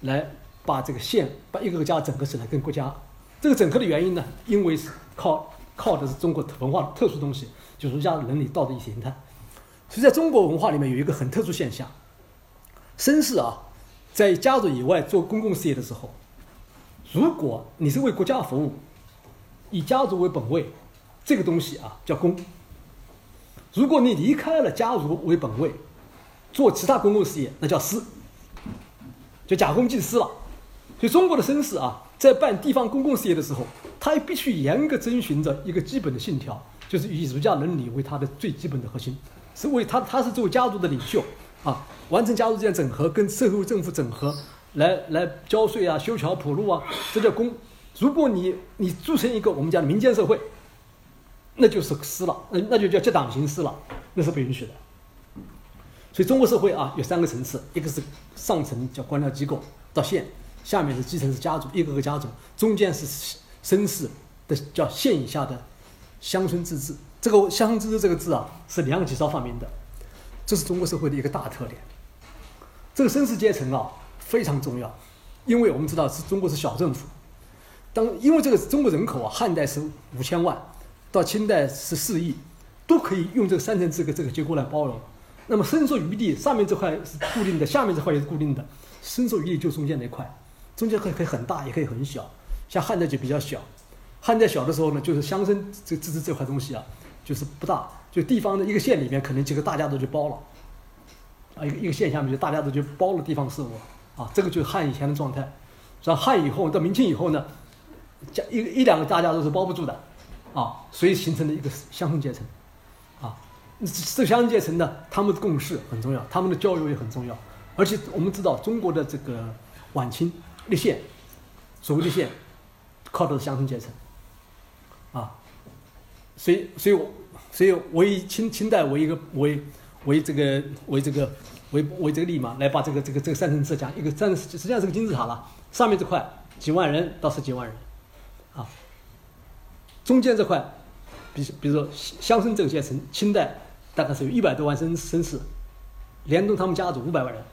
来把这个县把一个个家整合起来，跟国家。这个整合的原因呢，因为是靠靠的是中国文化特殊东西，就儒家伦理道德意识形态。所以在中国文化里面有一个很特殊现象，绅士啊，在家族以外做公共事业的时候，如果你是为国家服务，以家族为本位，这个东西啊叫公；如果你离开了家族为本位，做其他公共事业，那叫私，就假公济私了。所以中国的绅士啊，在办地方公共事业的时候，他也必须严格遵循着一个基本的信条，就是以儒家伦理为他的最基本的核心，是为他他是作为家族的领袖啊，完成家族之间整合，跟社会政府整合，来来交税啊，修桥铺路啊，这叫公。如果你你组成一个我们讲的民间社会，那就是私了，那那就叫结党行私了，那是不允许的。所以中国社会啊有三个层次，一个是上层叫官僚机构到县，下面是基层是家族，一个个家族，中间是绅士的叫县以下的乡村自治。这个乡村自治这个字啊是梁启超发明的，这是中国社会的一个大特点。这个绅士阶层啊非常重要，因为我们知道是中国是小政府。当因为这个中国人口啊，汉代是五千万，到清代是四亿，都可以用这个三层这个这个结构来包容。那么伸缩余地，上面这块是固定的，下面这块也是固定的，伸缩余地就中间那块，中间可以可以很大，也可以很小。像汉代就比较小，汉代小的时候呢，就是乡绅这自治这块东西啊，就是不大，就地方的一个县里面可能几个大家族就包了，啊一个一个县下面就大家族就包了地方事务，啊这个就是汉以前的状态。到汉以后到明清以后呢。家一一两个大家都是包不住的，啊，所以形成了一个乡村阶层，啊，这乡村阶层呢，他们的共识很重要，他们的交流也很重要，而且我们知道中国的这个晚清立宪，所谓立宪，靠的是乡村阶层，啊，所以所以我所以我以清清代为一个为为这个为这个为为这个例嘛，来把这个这个这个三层次讲一个三实际上是个金字塔了，上面这块几万人到十几万人。啊，中间这块，比比如说乡绅这个阶层，清代大概是有一百多万绅绅士，连同他们家族五百万人。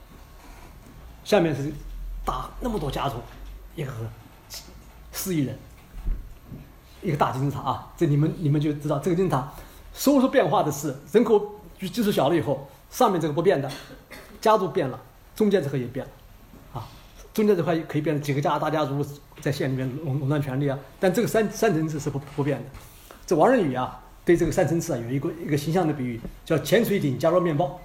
下面是大那么多家族，一个四亿人，一个大金字塔啊！这你们你们就知道，这个金字塔收缩变化的是人口基数小了以后，上面这个不变的，家族变了，中间这个也变了。啊中间这块可以变成几个家大家族在县里面垄垄断权力啊，但这个三三层次是不不变的。这王仁宇啊，对这个三层次啊有一个一个形象的比喻，叫潜水艇加入面包，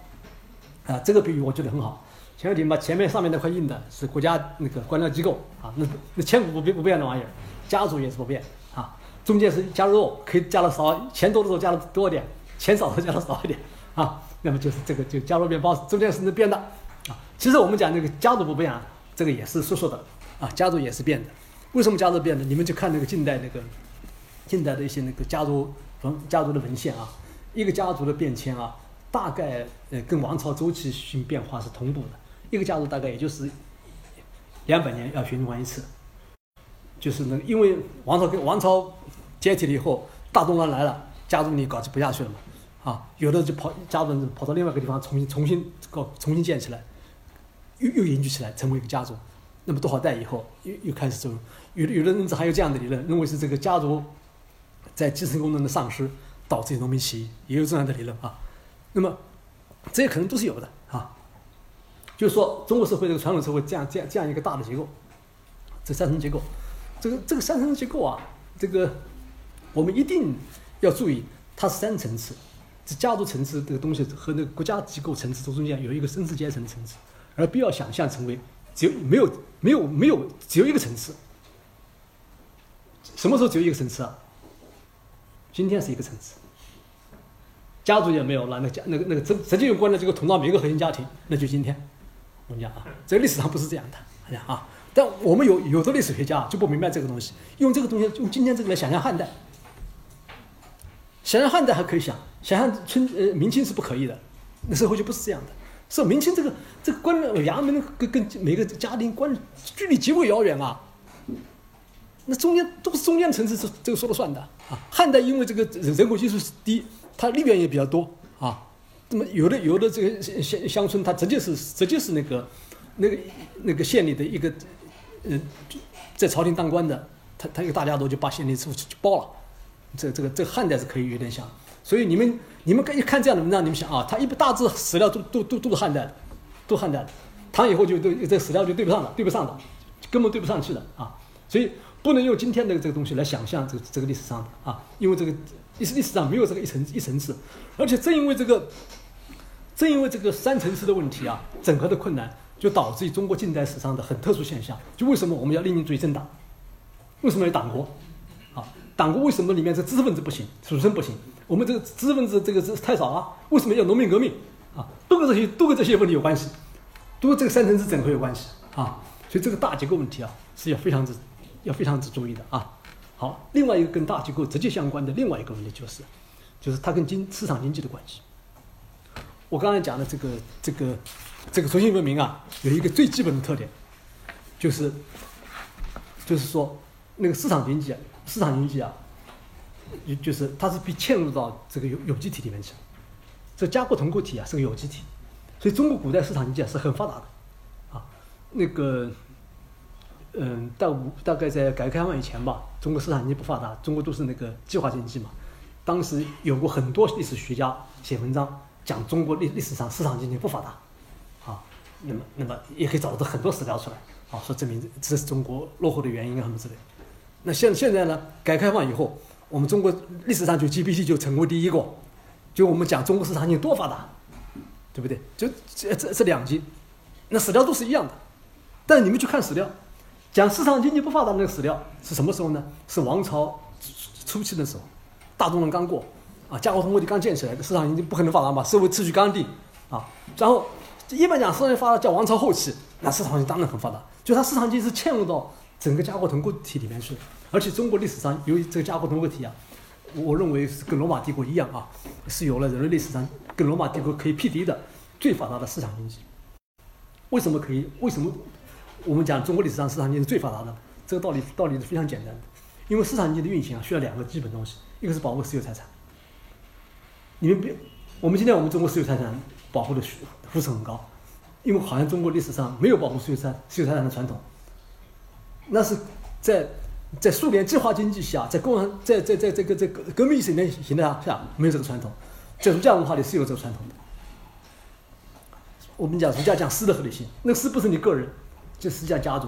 啊，这个比喻我觉得很好。潜水艇把前面上面那块硬的是国家那个官僚机构啊，那那千古不变不变的玩意儿，家族也是不变。中间是加入，可以加的少，钱多的时候加的多一点，钱少的时候加的少一点啊。那么就是这个就加入面包，中间是能变的啊。其实我们讲那个家族不变啊。这个也是说说的，啊，家族也是变的。为什么家族变的？你们就看那个近代那个，近代的一些那个家族文家族的文献啊，一个家族的变迁啊，大概呃跟王朝周期性变化是同步的。一个家族大概也就是两百年要循环一次，就是那因为王朝跟王朝解体了以后，大动乱来了，家族你搞就不下去了嘛，啊，有的就跑家族跑到另外一个地方重新重新搞重新建起来。又又凝聚起来，成为一个家族。那么多少代以后，又又开始走。有的有的人还有这样的理论，认为是这个家族在继承功能的丧失导致农民起义，也有这样的理论啊。那么这些可能都是有的啊。就是说，中国社会这个传统社会这样这样这样一个大的结构，这三层结构，这个这个三层结构啊，这个我们一定要注意，它是三层次。这家族层次这个东西和那个国家机构层次中间有一个绅士阶层的层次。而不要想象成为只有没有没有没有只有一个层次。什么时候只有一个层次啊？今天是一个层次，家族也没有了，那家那个那个直直接有关的这个统到每一个核心家庭，那就今天。我讲啊，在历史上不是这样的，讲啊。但我们有有的历史学家就不明白这个东西，用这个东西用今天这个来想象汉代，想想汉代还可以想，想想春呃明清是不可以的，那时候就不是这样的。是明清这个这个官衙门跟跟每个家庭关距离极为遥远啊，那中间都是中间层次是这个说了算的啊。汉代因为这个人口基数低，它力量也比较多啊。那么有的有的这个乡乡村，它直接是直接是那个那个那个县里的一个嗯，在朝廷当官的，他他一个大家族就把县里事务就包了这这个这个汉代是可以有点像。所以你们你们一看这样的文章，你们想啊，他一大致史料都都都都是汉代的，都汉代的，唐以后就都这史料就对不上了，对不上的，根本对不上去的啊。所以不能用今天的这个东西来想象这个这个历史上的啊，因为这个历史历史上没有这个一层一层次，而且正因为这个，正因为这个三层次的问题啊，整合的困难，就导致于中国近代史上的很特殊现象。就为什么我们要列宁主义政党？为什么要党国？党国为什么里面这知识分子不行，出身不行？我们这个知识分子这个是太少啊？为什么要农民革命？啊，都跟这些都跟这些问题有关系，都跟这个三层次整合有关系啊。所以这个大结构问题啊，是要非常之要非常之注意的啊。好，另外一个跟大结构直接相关的另外一个问题就是，就是它跟经市场经济的关系。我刚才讲的这个这个这个中心文明啊，有一个最基本的特点，就是就是说那个市场经济啊，市场经济啊。就就是它是被嵌入到这个有有机体里面去，这加固同构体啊是个有机体，所以中国古代市场经济啊是很发达的，啊，那个，嗯，大五大概在改革开放以前吧，中国市场经济不发达，中国都是那个计划经济嘛，当时有过很多历史学家写文章讲中国历历史上市场经济不发达，啊，那么那么也可以找到很多史料出来，啊，说证明这是中国落后的原因啊什么之类，那现现在呢，改革开放以后。我们中国历史上就 GDP 就成为第一个，就我们讲中国市场经济多发达，对不对？就这这这两集，那史料都是一样的，但你们去看史料，讲市场经济不发达的那个史料是什么时候呢？是王朝初期的时候，大动乱刚过，啊，加工通国就刚建起来，市场经济不可能发达嘛，社会秩序刚定，啊，然后一般讲市场发达叫王朝后期，那市场经济当然很发达，就它市场经济是嵌入到整个加工同构体里面去。而且中国历史上由于这个加工同构体啊，我认为是跟罗马帝国一样啊，是有了人类历史上跟罗马帝国可以匹敌的最发达的市场经济。为什么可以？为什么我们讲中国历史上市场经济是最发达的？这个道理道理是非常简单的，因为市场经济的运行啊需要两个基本东西，一个是保护私有财产。你们别，我们今天我们中国私有财产保护的呼声很高，因为好像中国历史上没有保护私有财私有财产的传统，那是在。在苏联计划经济下，在共产在在在这个这个革命意识形态下，没有这个传统，在儒家文化里是有这个传统的。我们讲儒家讲私的合理性，那个私不是你个人，就是讲家族。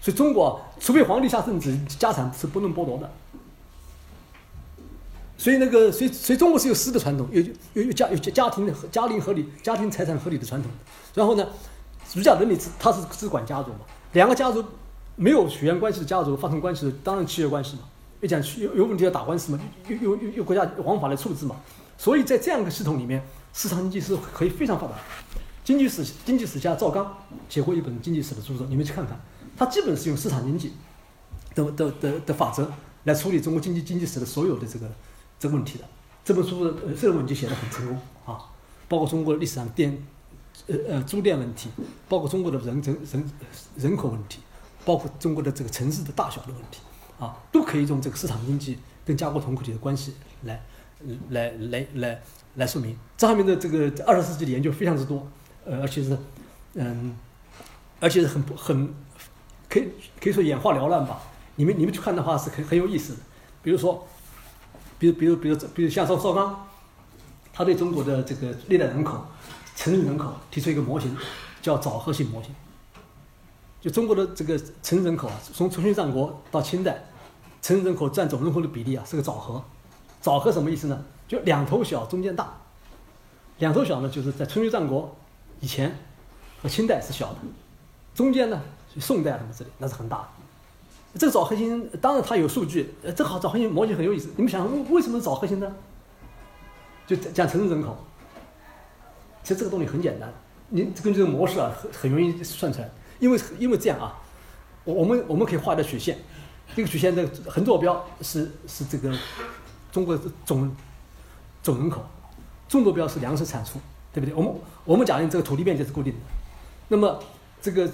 所以中国，除非皇帝下圣旨，家产是不能剥夺的。所以那个，所以所以中国是有私的传统，有有有家有家庭的家庭合理、家庭财产合理的传统。然后呢，儒家伦理是他是只管家族嘛，两个家族。没有血缘关系的家族发生关系，当然契约关系嘛。要讲有有问题要打官司嘛，有有有有国家王法来处置嘛。所以在这样一个系统里面，市场经济是可以非常发达。经济史经济史家赵刚写过一本经济史的著作，你们去看看，他基本是用市场经济的的的的法则来处理中国经济经济史的所有的这个这个问题的。这本书的这个问题写得很成功啊，包括中国历史上电呃呃租电问题，包括中国的人人人人口问题。包括中国的这个城市的大小的问题，啊，都可以用这个市场经济跟家国同构体的关系来，来来来来说明。这方面的这个二十世纪的研究非常之多，呃，而且是，嗯，而且是很很，可以可以说眼花缭乱吧。你们你们去看的话是很很有意思的。比如说，比如比如比如比如像邵邵刚，他对中国的这个历代人口、城市人口提出一个模型，叫枣核性模型。就中国的这个城市人口啊，从春秋战国到清代，城市人口占总人口的比例啊是个枣核。枣核什么意思呢？就两头小，中间大。两头小呢，就是在春秋战国以前和清代是小的，中间呢，宋代什么之类那是很大的。这个枣核心当然它有数据，呃，这好枣核心模型很有意思。你们想为为什么枣核心呢？就讲城市人口，其实这个东西很简单，你根据这个模式啊，很很容易算出来。因为因为这样啊，我我们我们可以画一条曲线，这个曲线的横坐标是是这个中国总总人口，纵坐标是粮食产出，对不对？我们我们假定这个土地面积是固定的，那么这个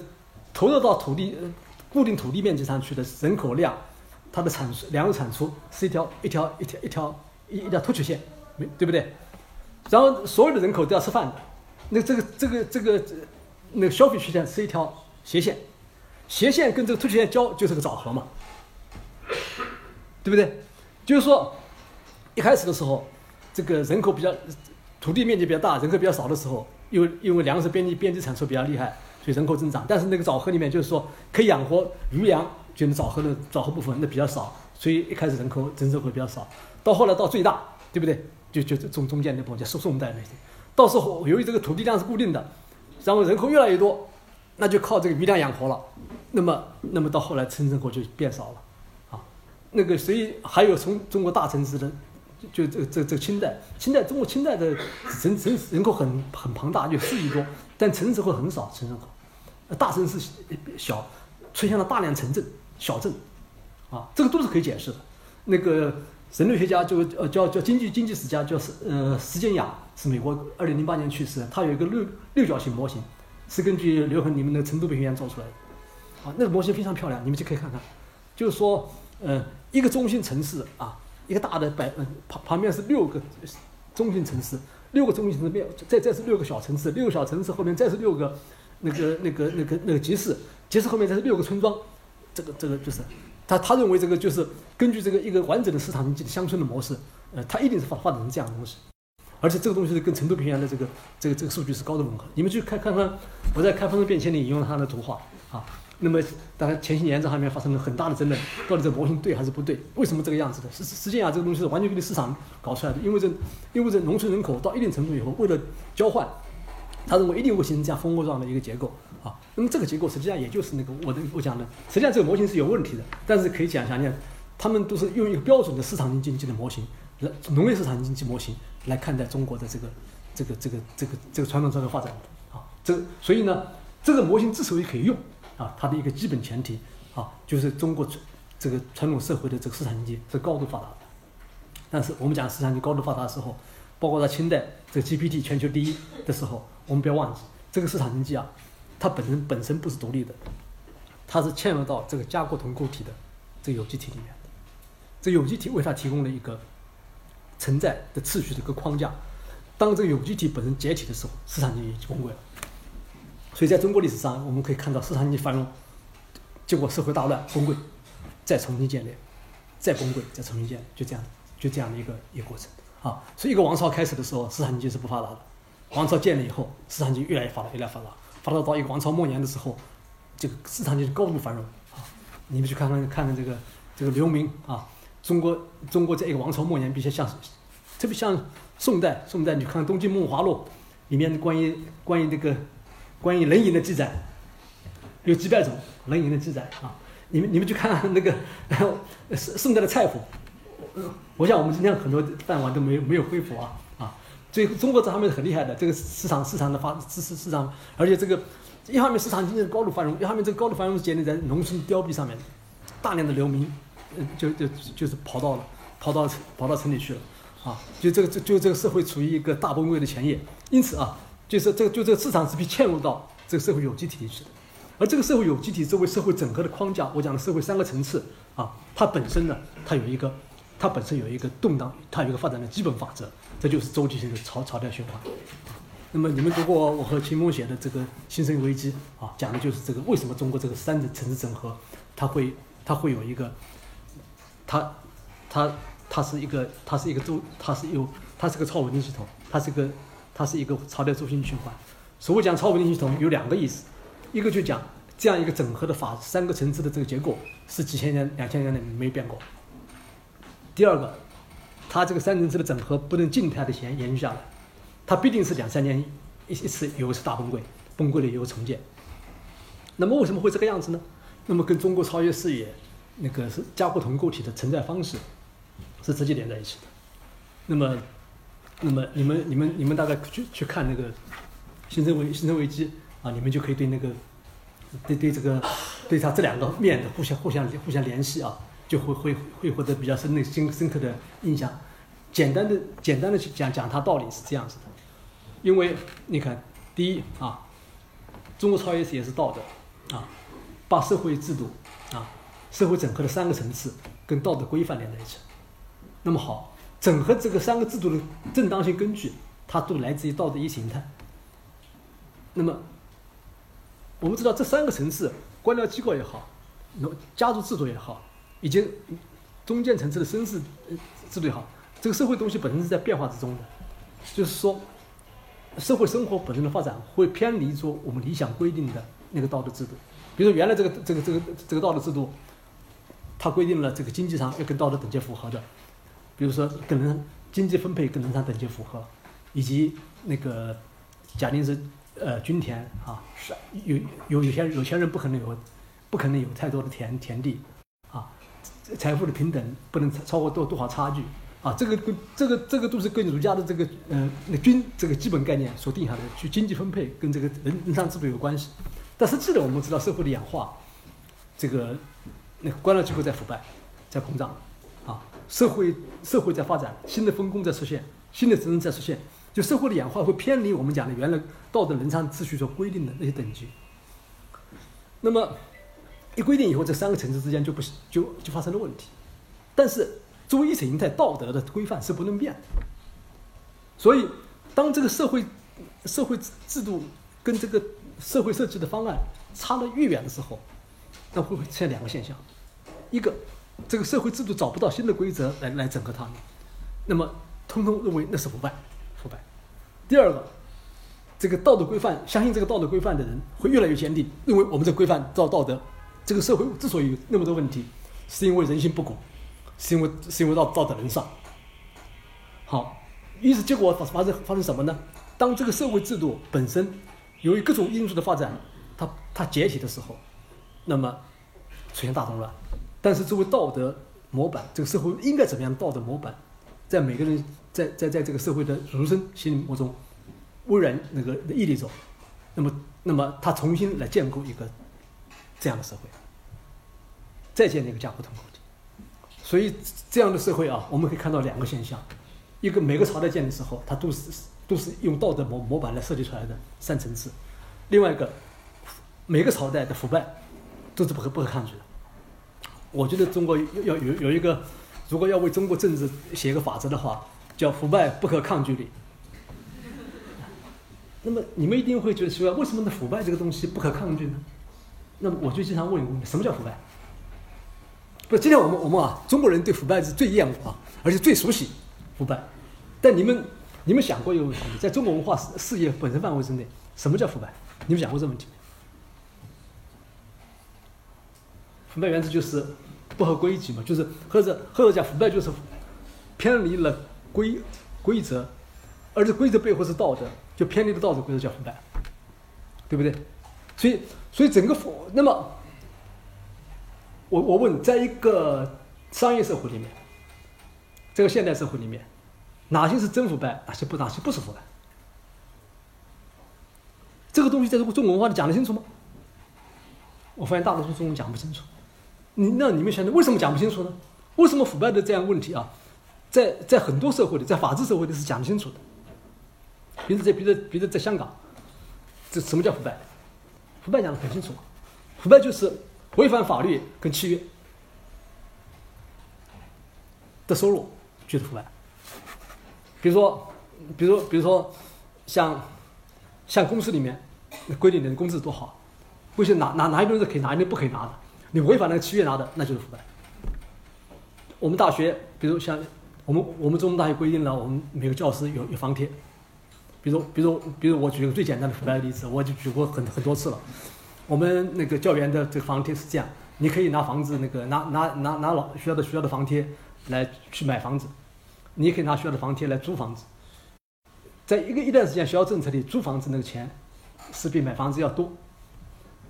投入到土地固定土地面积上去的人口量，它的产出粮食产出是一条一条一条一条一一条凸曲线，没对不对？然后所有的人口都要吃饭的，那这个这个这个那个消费曲线是一条。斜线，斜线跟这个凸曲线交就是个枣核嘛，对不对？就是说，一开始的时候，这个人口比较土地面积比较大，人口比较少的时候，因为因为粮食边际边际产出比较厉害，所以人口增长。但是那个沼河里面就是说可以养活鱼羊，就是沼河的沼河部分那比较少，所以一开始人口增长会比较少。到后来到最大，对不对？就就中中间那部分叫宋宋代那些。到时候由于这个土地量是固定的，然后人口越来越多，那就靠这个余粮养活了。那么那么到后来城人口就变少了，啊，那个所以还有从中国大城市的。就这这这清代，清代中国清代的人人人口很很庞大，有四亿多，但城市会很少，城人口，大城市小，出现了大量城镇、小镇，啊，这个都是可以解释的。那个人类学家就呃叫叫经济经济史家叫呃石建雅，是美国二零零八年去世的，他有一个六六角形模型，是根据刘恒你们的成都北学院做出来的，啊，那个模型非常漂亮，你们就可以看看，就是说呃一个中心城市啊。一个大的百嗯旁旁边是六个中心城市，六个中心城市面再再是六个小城市，六个小城市后面再是六个那个那个那个那个集市，集市后面再是六个村庄，这个这个就是他他认为这个就是根据这个一个完整的市场经济乡村的模式，呃，它一定是发发展成这样的东西，而且这个东西是跟成都平原的这个这个这个数据是高度吻合。你们去看看看，我在《开放式变迁》里引用了他的图画啊。那么，当然前些年这上面发生了很大的争论，到底这模型对还是不对？为什么这个样子的？实实际上这个东西是完全根据市场搞出来的，因为这因为这农村人口到一定程度以后，为了交换，他认为一定会形成这样蜂窝状的一个结构啊。那么这个结构实际上也就是那个我的我讲的，实际上这个模型是有问题的，但是可以讲一下，你看他们都是用一个标准的市场经济的模型，农业市场经济模型来看待中国的这个这个这个这个这个传统社会发展啊。这所以呢，这个模型之所以可以用。啊，它的一个基本前提啊，就是中国这个传统社会的这个市场经济是高度发达的。但是我们讲市场经济高度发达的时候，包括在清代这个 GPT 全球第一的时候，我们不要忘记，这个市场经济啊，它本身本身不是独立的，它是嵌入到这个加固同构体的这有机体里面的。这有机体为它提供了一个存在的秩序的一个框架。当这个有机体本身解体的时候，市场经济就崩溃了。所以在中国历史上，我们可以看到市场经济繁荣，结果社会大乱崩溃，再重新建立，再崩溃，再重新建立，就这样，就这样的一个一个过程啊。所以一个王朝开始的时候，市场经济是不发达的；王朝建立以后，市场经济越来越发达，越来越发达，发达到一个王朝末年的时候，这个市场经济高度繁荣啊。你们去看看看看这个这个刘铭啊，中国中国在一个王朝末年，比较像，特别像宋代，宋代你看《东京梦华录》里面关于关于那个。关于人影的记载有几百种人影的记载啊！你们你们去看那个 宋宋代的菜谱，我想我们今天很多饭碗都没有没有恢复啊啊！所以中国这方面很厉害的，这个市场市场的发知识市场，而且这个一方面市场经济的高度繁荣，一方面这个高度繁荣是建立在农村凋敝上面，大量的流民，就就就是跑到了跑到跑到城里去了啊！就这个就就这个社会处于一个大崩溃的前夜，因此啊。就是这个，就这个市场是被嵌入到这个社会有机体里去的，而这个社会有机体作为社会整合的框架，我讲的社会三个层次啊，它本身呢，它有一个，它本身有一个动荡，它有一个发展的基本法则，这就是周期性的潮潮调循环。那么你们读过我和秦风写的这个《新生危机》啊，讲的就是这个为什么中国这个三层层次整合，它会它会有一个，它它它是一个它是一个周，它是有它是个超稳定系统，它是个。它是一个潮流周期循环。所谓讲超稳定系统有两个意思，一个就讲这样一个整合的法三个层次的这个结构是几千年、两千年内没变过。第二个，它这个三层次的整合不能静态的延延续下来，它必定是两三年一一次有一次大崩溃，崩溃了以后重建。那么为什么会这个样子呢？那么跟中国超越视野那个是加不同固体的存在方式是直接连在一起的。那么。那么你们、你们、你们大概去去看那个新生危新生危机啊，你们就可以对那个对对这个对它这两个面的互相互相互相联系啊，就会会会获得比较深的深深刻的印象。简单的简单的去讲讲它道理是这样子的，因为你看，第一啊，中国超越史也是道德啊，把社会制度啊、社会整合的三个层次跟道德规范连在一起。那么好。整合这个三个制度的正当性根据，它都来自于道德意识形态。那么，我们知道这三个层次，官僚机构也好，农家族制度也好，以及中间层次的绅士制度也好，这个社会东西本身是在变化之中的，就是说，社会生活本身的发展会偏离出我们理想规定的那个道德制度。比如说原来这个这个这个这个道德制度，它规定了这个经济上要跟道德等级符合的，比如说跟人经济分配跟人上等级符合，以及那个假定是呃均田啊，是有有有钱有钱人不可能有不可能有太多的田田地啊，财富的平等不能超过多多少差距。啊，这个跟这个这个都是跟儒家的这个呃那均这个基本概念所定下来的，去经济分配跟这个人人上制度有关系。但实际的，我们知道社会的演化，这个那个官僚机构在腐败，在膨胀，啊，社会社会在发展，新的分工在出现，新的职能在出现，就社会的演化会偏离我们讲的原来道德人常秩序所规定的那些等级。那么一规定以后，这三个层次之间就不就就发生了问题，但是。作为意识形态道德的规范是不能变的，所以当这个社会社会制度跟这个社会设计的方案差得越远的时候，那会不会出现两个现象：一个，这个社会制度找不到新的规则来来整合它们，那么通通认为那是腐败，腐败；第二个，这个道德规范相信这个道德规范的人会越来越坚定，认为我们这规范照道德，这个社会之所以有那么多问题，是因为人心不古。是因为是因为道道德沦丧，好，于是结果发生发生什么呢？当这个社会制度本身由于各种因素的发展，它它解体的时候，那么出现大动乱。但是作为道德模板，这个社会应该怎么样道德模板，在每个人在在在这个社会的儒生心目中微然那个屹立着，那么那么他重新来建构一个这样的社会，再建立一个家国同构。所以这样的社会啊，我们可以看到两个现象：一个每个朝代建的时候，它都是都是用道德模模板来设计出来的三层次；另外一个，每个朝代的腐败都是不可不可抗拒的。我觉得中国要有有一个，如果要为中国政治写一个法则的话，叫腐败不可抗拒力。那么你们一定会觉得奇怪，为什么呢？腐败这个东西不可抗拒呢？那么我就经常问一个问题：什么叫腐败？不，今天我们我们啊，中国人对腐败是最厌恶啊，而且最熟悉腐败。但你们你们想过一个问题，在中国文化事事业本身范围之内，什么叫腐败？你们想过这个问题没？腐败原则就是不合规矩嘛，就是或者或者讲腐败就是偏离了规规则，而且规则背后是道德，就偏离了道德规则叫腐败，对不对？所以所以整个腐那么。我我问，在一个商业社会里面，这个现代社会里面，哪些是真腐败，哪些不哪些不是腐败？这个东西在中国中国文化里讲得清楚吗？我发现大多数中国人讲不清楚。你那你们想想，为什么讲不清楚呢？为什么腐败的这样问题啊，在在很多社会里，在法治社会里是讲不清楚的。比如在比如比如在香港，这什么叫腐败？腐败讲得很清楚，腐败就是。违反法律跟契约的收入就是腐败。比如说，比如说，比如说，像像公司里面规定你的工资多好，规定哪哪哪一部分是可以拿，一部分不可以拿的，你违反那个契约拿的，那就是腐败。我们大学，比如像我们我们中文大学规定了，我们每个教师有有房贴。比如比如比如我举个最简单的腐败例子，我就举过很很多次了。我们那个教员的这个房贴是这样，你可以拿房子那个拿拿拿拿老学校的学校的房贴来去买房子，你可以拿学校的房贴来租房子。在一个一段时间学校政策里，租房子那个钱是比买房子要多。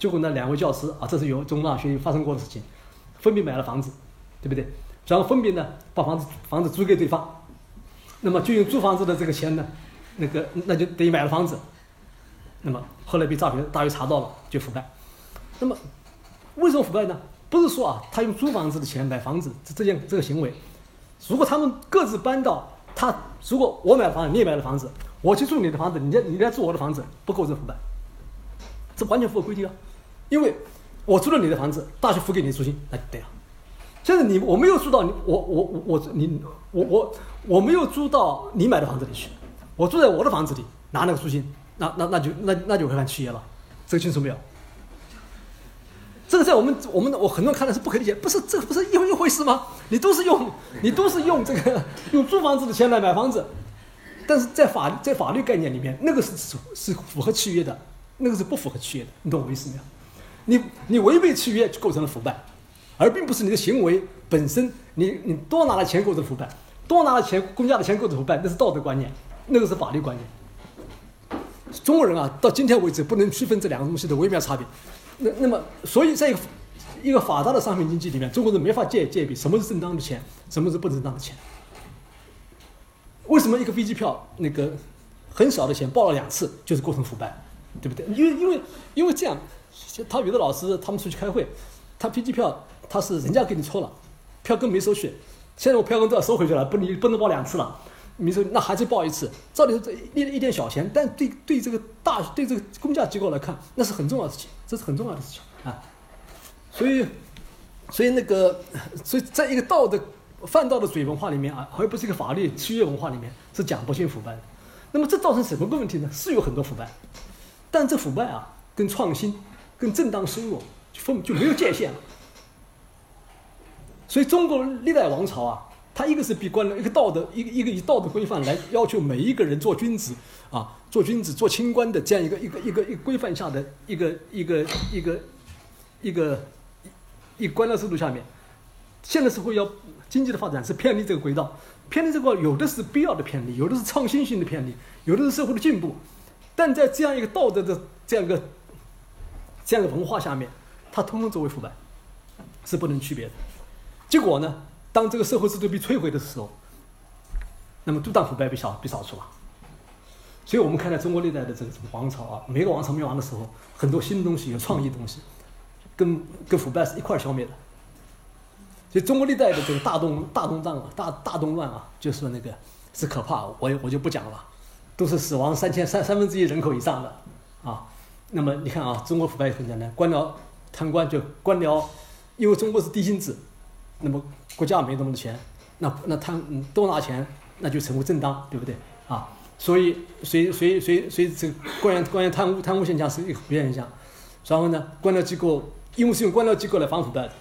结果呢，两位教师啊，这是有中大学发生过的事情，分别买了房子，对不对？然后分别呢把房子房子租给对方，那么就用租房子的这个钱呢，那个那就等于买了房子。那么后来被大学大学查到了，就腐败。那么为什么腐败呢？不是说啊，他用租房子的钱买房子这这件这个行为，如果他们各自搬到他，如果我买房子，你也买了房子，我去住你的房子，你你来住我的房子，不构成腐败，这完全符合规定啊。因为我租了你的房子，大学付给你的租金，那就对了。现在你我没有租到你，我我我我你我我我没有租到你买的房子里去，我住在我的房子里拿那个租金。那那那就那那就违反契约了，这个清楚没有？这个在我们我们我很多人看来是不可理解，不是这个不是一一回事吗？你都是用你都是用这个用租房子的钱来买房子，但是在法在法律概念里面，那个是是符合契约的，那个是不符合契约的，你懂我意思没有？你你违背契约就构成了腐败，而并不是你的行为本身，你你多拿了钱构成腐败，多拿了钱公家的钱构成腐败，那是道德观念，那个是法律观念。中国人啊，到今天为止不能区分这两个东西的微妙差别。那那么，所以在一个一个发达的商品经济里面，中国人没法界界别什么是正当的钱，什么是不正当的钱。为什么一个飞机票那个很少的钱报了两次就是构成腐败，对不对？因为因为因为这样，他有的老师他们出去开会，他飞机票他是人家给你抽了，票根没收去，现在我票根都要收回去了，不你不能报两次了。你说那还是报一次，照理说这一一点小钱，但对对这个大对这个公家机构来看，那是很重要的事情，这是很重要的事情啊。所以，所以那个，所以在一个道德犯道的嘴文化里面啊，而不是一个法律契约文化里面，是讲不清腐败的。那么这造成什么个问题呢？是有很多腐败，但这腐败啊，跟创新、跟正当收入就分就没有界限了。所以中国历代王朝啊。他一个是比官僚，一个道德，一个一个以道德规范来要求每一个人做君子啊，做君子做清官的这样一个一个一个一个规范下的一个一个一个一个一官僚制度下面，现在社会要经济的发展是偏离这个轨道，偏离这个有的是必要的偏离，有的是创新性的偏离，有的是社会的进步，但在这样一个道德的这样一个这样的文化下面，它通通作为腐败，是不能区别的，结果呢？当这个社会制度被摧毁的时候，那么独当腐败被扫被扫除了。所以我们看到中国历代的这个王朝啊，每个王朝灭亡的时候，很多新东西、有创意的东西，跟跟腐败是一块消灭的。所以中国历代的这个大动大动荡啊、大大动乱啊，就说那个是可怕，我我就不讲了，都是死亡三千三三分之一人口以上的啊。那么你看啊，中国腐败很简单，官僚贪官就官僚，因为中国是低薪制。那么国家没那么多钱，那那贪多拿钱，那就成为正当，对不对啊？所以，所以，所以，所以，所以这官员官员贪污贪污现象是一个普遍现象。然后呢，官僚机构因为是用官僚机构来防腐败的，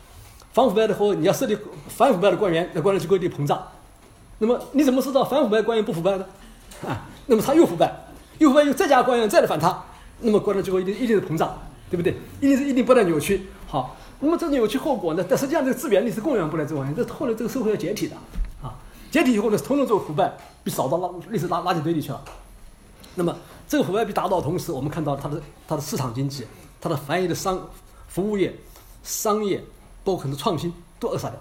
防腐败的后，你要设立反腐败的官员，那官僚机构就膨胀。那么你怎么知道反腐败官员不腐败呢？啊，那么他又腐败，又腐败又再加官员再来反他，那么官僚机构一定一定是膨胀，对不对？一定是一定不断扭曲。好。那么这种有其后果呢？但实际上这个资源力是供养不来这玩意，这后来这个社会要解体的，啊，解体以后呢，统统做腐败，被扫到垃历史垃垃圾堆里去了。那么这个腐败被打倒同时，我们看到它的它的市场经济，它的繁衍的商服务业、商业，包括很多创新都扼杀掉，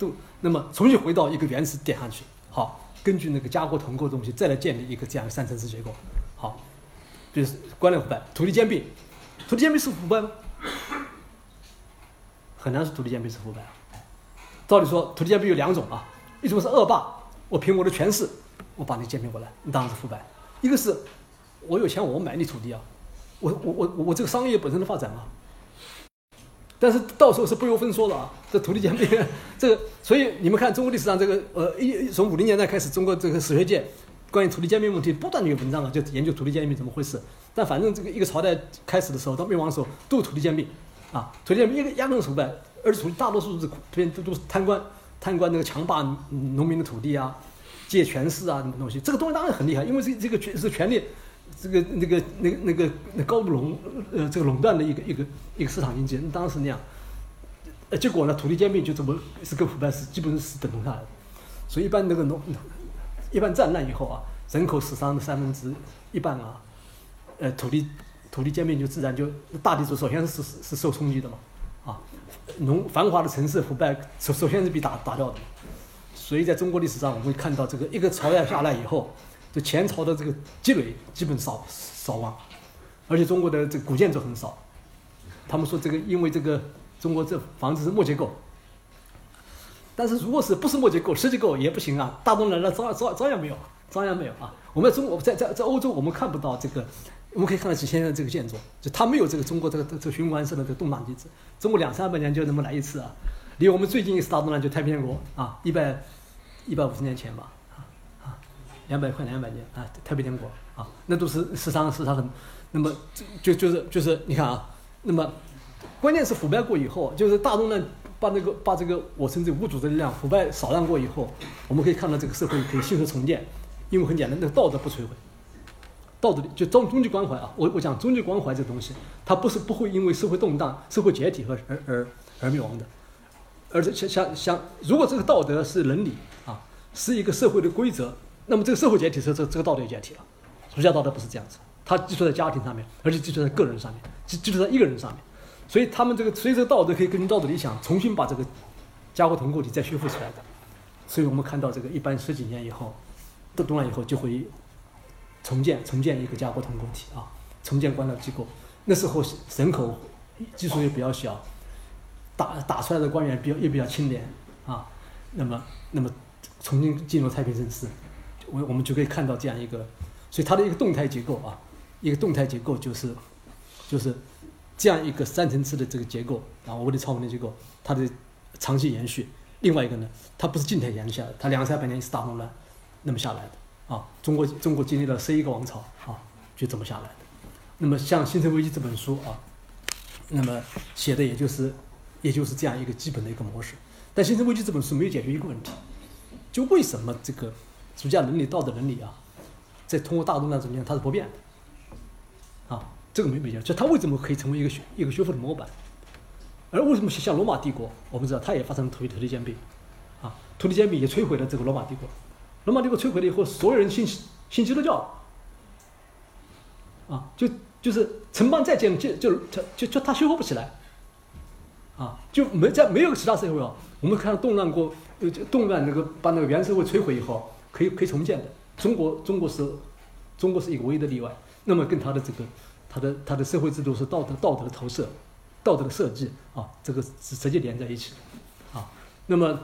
都那么重新回到一个原始点上去。好，根据那个家国同构的东西，再来建立一个这样的三层次结构。好，就是官僚腐败、土地兼并，土地兼并是腐败吗？很难说土地兼并是腐败。照理说，土地兼并有两种啊，一种是恶霸，我凭我的权势，我把你兼并过来，你当然是腐败；一个是，我有钱，我买你土地啊，我我我我这个商业本身的发展啊。但是到时候是不由分说的啊，这土地兼并，这个，所以你们看中国历史上这个呃一从五零年代开始，中国这个史学界关于土地兼并问题不断的有文章啊，就研究土地兼并怎么回事。但反正这个一个朝代开始的时候到灭亡的时候，都有土地兼并。啊，土地兼并一个压根腐败，而且土地大多数是边都都是贪官，贪官那个强霸农民的土地啊，借权势啊，什么东西，这个东西当然很厉害，因为这这个权是权力，这个那个那个那个那高度垄呃这个垄断的一个一个一个市场经济，那当然是那样，呃结果呢，土地兼并就这么是跟腐败是基本是等同下来的，所以一般那个农一般战乱以后啊，人口死伤的三分之一半啊，呃土地。土地兼并就自然就大地主首先是是受冲击的嘛，啊，农繁华的城市腐败首首先是被打打掉的，所以在中国历史上我们会看到这个一个朝代下来以后，就前朝的这个积累基本扫扫亡，而且中国的这古建筑很少，他们说这个因为这个中国这房子是木结构，但是如果是不是木结构石结构也不行啊，大东来了照照照样没有，照样没有啊，我们中国在在在欧洲我们看不到这个。我们可以看到几千年的这个建筑，就它没有这个中国这个这个循环式的这个动荡机制。中国两三百年就那么来一次啊，离我们最近一次大动乱就太平天国啊，一百一百五十年前吧，啊啊，两百快两百年啊，太平天国啊，那都是史上史上很，那么就就是就是你看啊，那么关键是腐败过以后，就是大动乱把那个把这个我称之为无组织力量腐败扫荡过以后，我们可以看到这个社会可以迅速重建，因为很简单，那个道德不摧毁，道德就终终极关怀啊，我我讲终极关怀这东西，它不是不会因为社会动荡、社会解体而而而而灭亡的，而且像像像如果这个道德是伦理啊，是一个社会的规则，那么这个社会解体时，这这个道德也解体了。儒家道德不是这样子，它基础在家庭上面，而且基础在个人上面，基基础在一个人上面。所以他们这个，所以这个道德可以根据道德理想重新把这个家国同构体再修复出来的。所以我们看到这个一般十几年以后，动动乱以后就会重建重建一个家国同构体啊，重建官僚机构。那时候人口基数也比较小，打打出来的官员比较也比较清廉啊。那么那么重新进入太平盛世，我我们就可以看到这样一个，所以它的一个动态结构啊，一个动态结构就是就是。这样一个三层次的这个结构啊，我的超文的结构，它的长期延续。另外一个呢，它不是静态延续下来，它两三百年一次大动乱，那么下来的啊。中国中国经历了十一个王朝啊，就这么下来的。那么像《新生危机》这本书啊，那么写的也就是也就是这样一个基本的一个模式。但《新生危机》这本书没有解决一个问题，就为什么这个儒家伦理道德伦理啊，在通过大动乱中间它是不变的。这个没没讲，就它为什么可以成为一个学一个学府的模板，而为什么像罗马帝国，我们知道它也发生土地土地兼并，啊，土地兼并也摧毁了这个罗马帝国，罗马帝国摧毁了以后，所有人信信基督教，啊，就就是城邦再建就就它就就它修复不起来，啊，就没在没有其他社会啊，我们看动乱过，呃，动乱那个把那个原社会摧毁以后，可以可以重建的，中国中国是，中国是一个唯一的例外，那么跟它的这个。它的它的社会制度是道德道德的投射，道德的设计啊，这个是直接连在一起的啊。那么，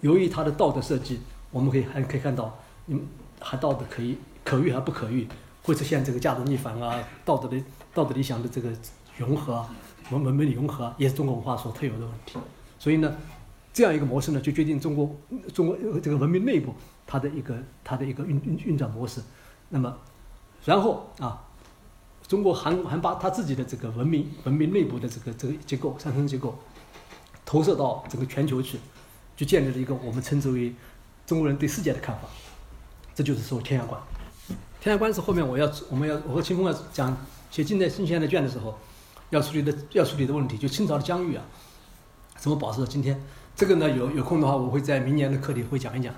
由于它的道德设计，我们可以还可以看到，嗯，还道德可以可遇还不可遇，会出现这个价值逆反啊，道德的道德理想的这个融合，文文明的融合，也是中国文化所特有的问题。所以呢，这样一个模式呢，就决定中国中国这个文明内部它的一个它的一个运运运转模式。那么，然后啊。中国还还把他自己的这个文明文明内部的这个这个结构上层结构投射到整个全球去，就建立了一个我们称之为中国人对世界的看法，这就是说天下观。天下观是后面我要我们要我和清风要讲写近代新现代卷的时候要处理的要处理的问题，就清朝的疆域啊，怎么保持到今天？这个呢有有空的话我会在明年的课里会讲一讲。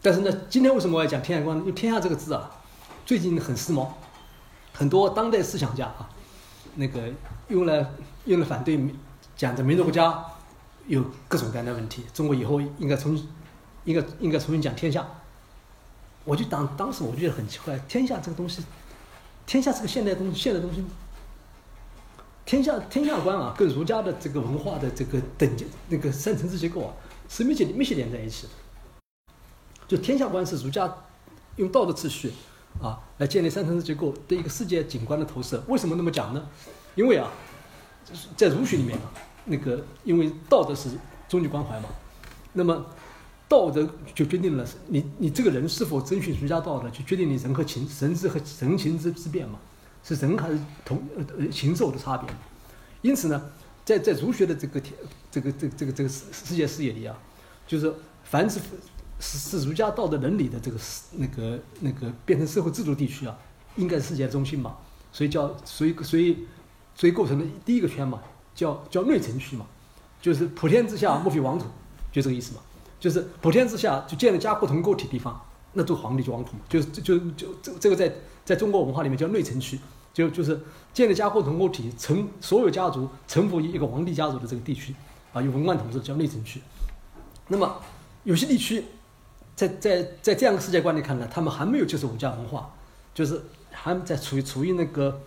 但是呢，今天为什么我要讲天下观？因为天下这个字啊，最近很时髦。很多当代思想家啊，那个用来用来反对讲的民族国家有各种各样的问题。中国以后应该重应该应该重新讲天下。我就当当时我觉得很奇怪，天下这个东西，天下是个现代东西，现代东西。天下天下观啊，跟儒家的这个文化的这个等级那个三层次结构啊，是密切密切连在一起的。就天下观是儒家用道德秩序。啊，来建立三层次结构的一个世界景观的投射。为什么那么讲呢？因为啊，在儒学里面啊，那个因为道德是终极关怀嘛，那么道德就决定了你你这个人是否遵循儒家道德，就决定你人和情人之和人情之之变嘛，是人还是同呃呃禽兽的差别。因此呢，在在儒学的这个天这个这个这个这个世世界视野里啊，就是凡是。是是儒家道德伦理的这个那个那个变成社会制度地区啊，应该是世界中心嘛，所以叫所以所以所以构成的第一个圈嘛，叫叫内城区嘛，就是普天之下莫非王土，就这个意思嘛，就是普天之下就建了家国同构体地方，那做皇帝就王土嘛，就是就就这这个在在中国文化里面叫内城区，就就是建了家国同构体，臣所有家族臣服于一个皇帝家族的这个地区啊，有文官统治叫内城区，那么有些地区。在在在这样的世界观里看来，他们还没有接受儒家文化，就是还在处于处于那个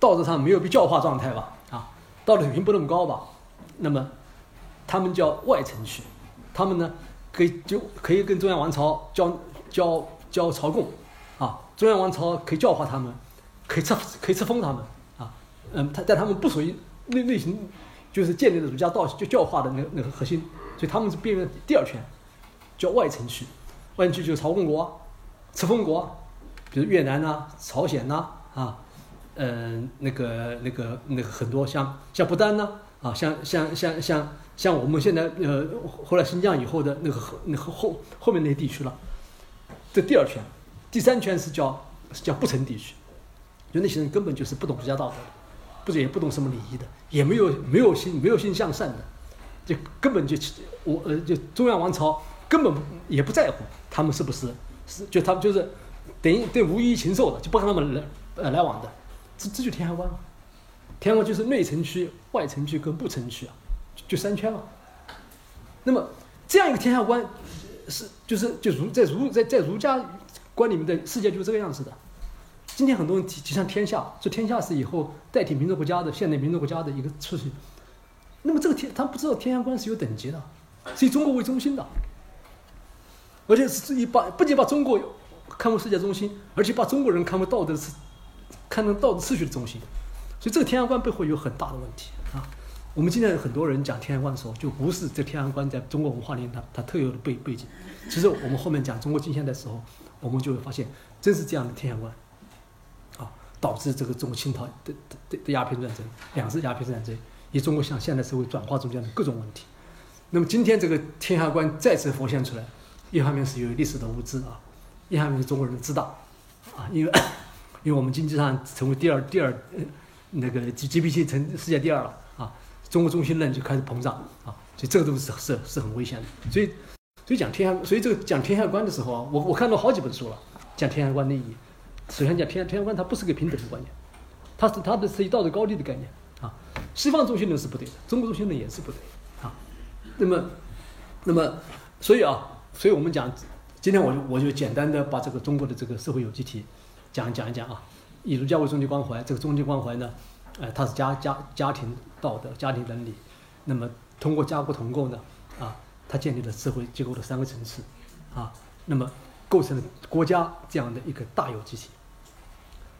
道德上没有被教化状态吧，啊，道德水平不那么高吧。那么他们叫外城区，他们呢可以就可以跟中央王朝交交交朝贡，啊，中央王朝可以教化他们，可以册可以册封他们，啊，嗯，他但他们不属于内内型，就是建立了儒家道就教化的那那个核心，所以他们是变为第二圈，叫外城区。外区就是朝贡国、册封国，比如越南呐、朝鲜呐啊，嗯，那个那个那个很多像像不丹呢，啊，像像像像像我们现在呃后来新疆以后的那个那后后面那些地区了，这第二圈，第三圈是叫是叫不成地区，就那些人根本就是不懂儒家道德的，不是也不懂什么礼仪的，也没有没有心没有心向善的，就根本就我呃就中央王朝根本也不在乎。他们是不是是就他就是等于对无义禽兽的，就不跟他们来呃来往的。这这就天下关了，天下观就是内城区、外城区跟不城区啊，就三圈了。那么这样一个天下观，是就是就儒在儒在在儒家观里面的世界就是这个样子的。今天很多人提提倡天下，说天下是以后代替民族国家的现代民族国家的一个秩序。那么这个天他不知道天下观是有等级的，是以中国为中心的，而且是以把不仅把中国看为世界中心，而且把中国人看为道德是。看成道德秩序的中心，所以这个天下观背后有很大的问题啊。我们今天很多人讲天下观的时候，就无视这天下观在中国文化里它它特有的背背景。其实我们后面讲中国近现代的时候，我们就会发现，真是这样的天下观啊，导致这个中国清朝的的的鸦片战争，两次鸦片战争，以中国向现代社会转化中间的各种问题。那么今天这个天下观再次浮现出来，一方面是有历史的无知啊，一方面是中国人的自大啊，因为。因为我们经济上成为第二第二，那个 G G P T 成世界第二了啊，中国中心论就开始膨胀啊，所以这个都是是是很危险的。所以所以讲天下，所以这个讲天下观的时候啊，我我看到好几本书了，讲天下观的意义。首先讲天天下观，它不是个平等的观念，它是它的是一道德高地的概念啊。西方中心论是不对的，中国中心论也是不对啊。那么那么所以啊，所以我们讲今天我就我就简单的把这个中国的这个社会有机体。讲讲一讲啊，以儒家为终极关怀，这个终极关怀呢，呃，它是家家家庭道德、家庭伦理，那么通过家国同构呢，啊，它建立了社会结构的三个层次，啊，那么构成了国家这样的一个大有机体，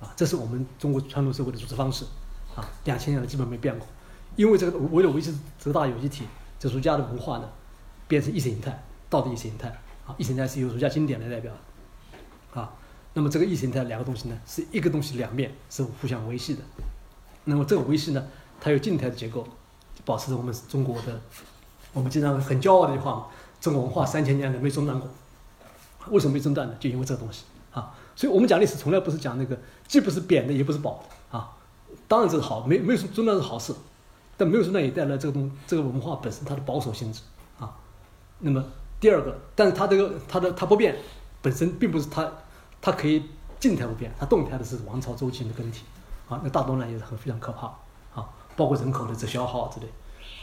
啊，这是我们中国传统社会的组织方式，啊，两千年了基本没变过，因为这个为了维持这大有机体，这儒家的文化呢，变成意识形态，道德意识形态，啊，意识形态是由儒家经典来代表，啊。那么这个意形态两个东西呢，是一个东西两面是互相维系的。那么这个维系呢，它有静态的结构，保持着我们中国的，我们经常很骄傲的一句话嘛中国文化三千年来没中断过。为什么没中断呢？就因为这个东西啊。所以我们讲历史从来不是讲那个，既不是贬的，也不是褒的啊。当然这是好，没没有中断是好事，但没有中断也带来这个东这个文化本身它的保守性质啊。那么第二个，但是它这个它的它不变本身并不是它。它可以静态不变，它动态的是王朝周期的更替，啊，那大动乱也是很非常可怕，啊，包括人口的这消耗之类。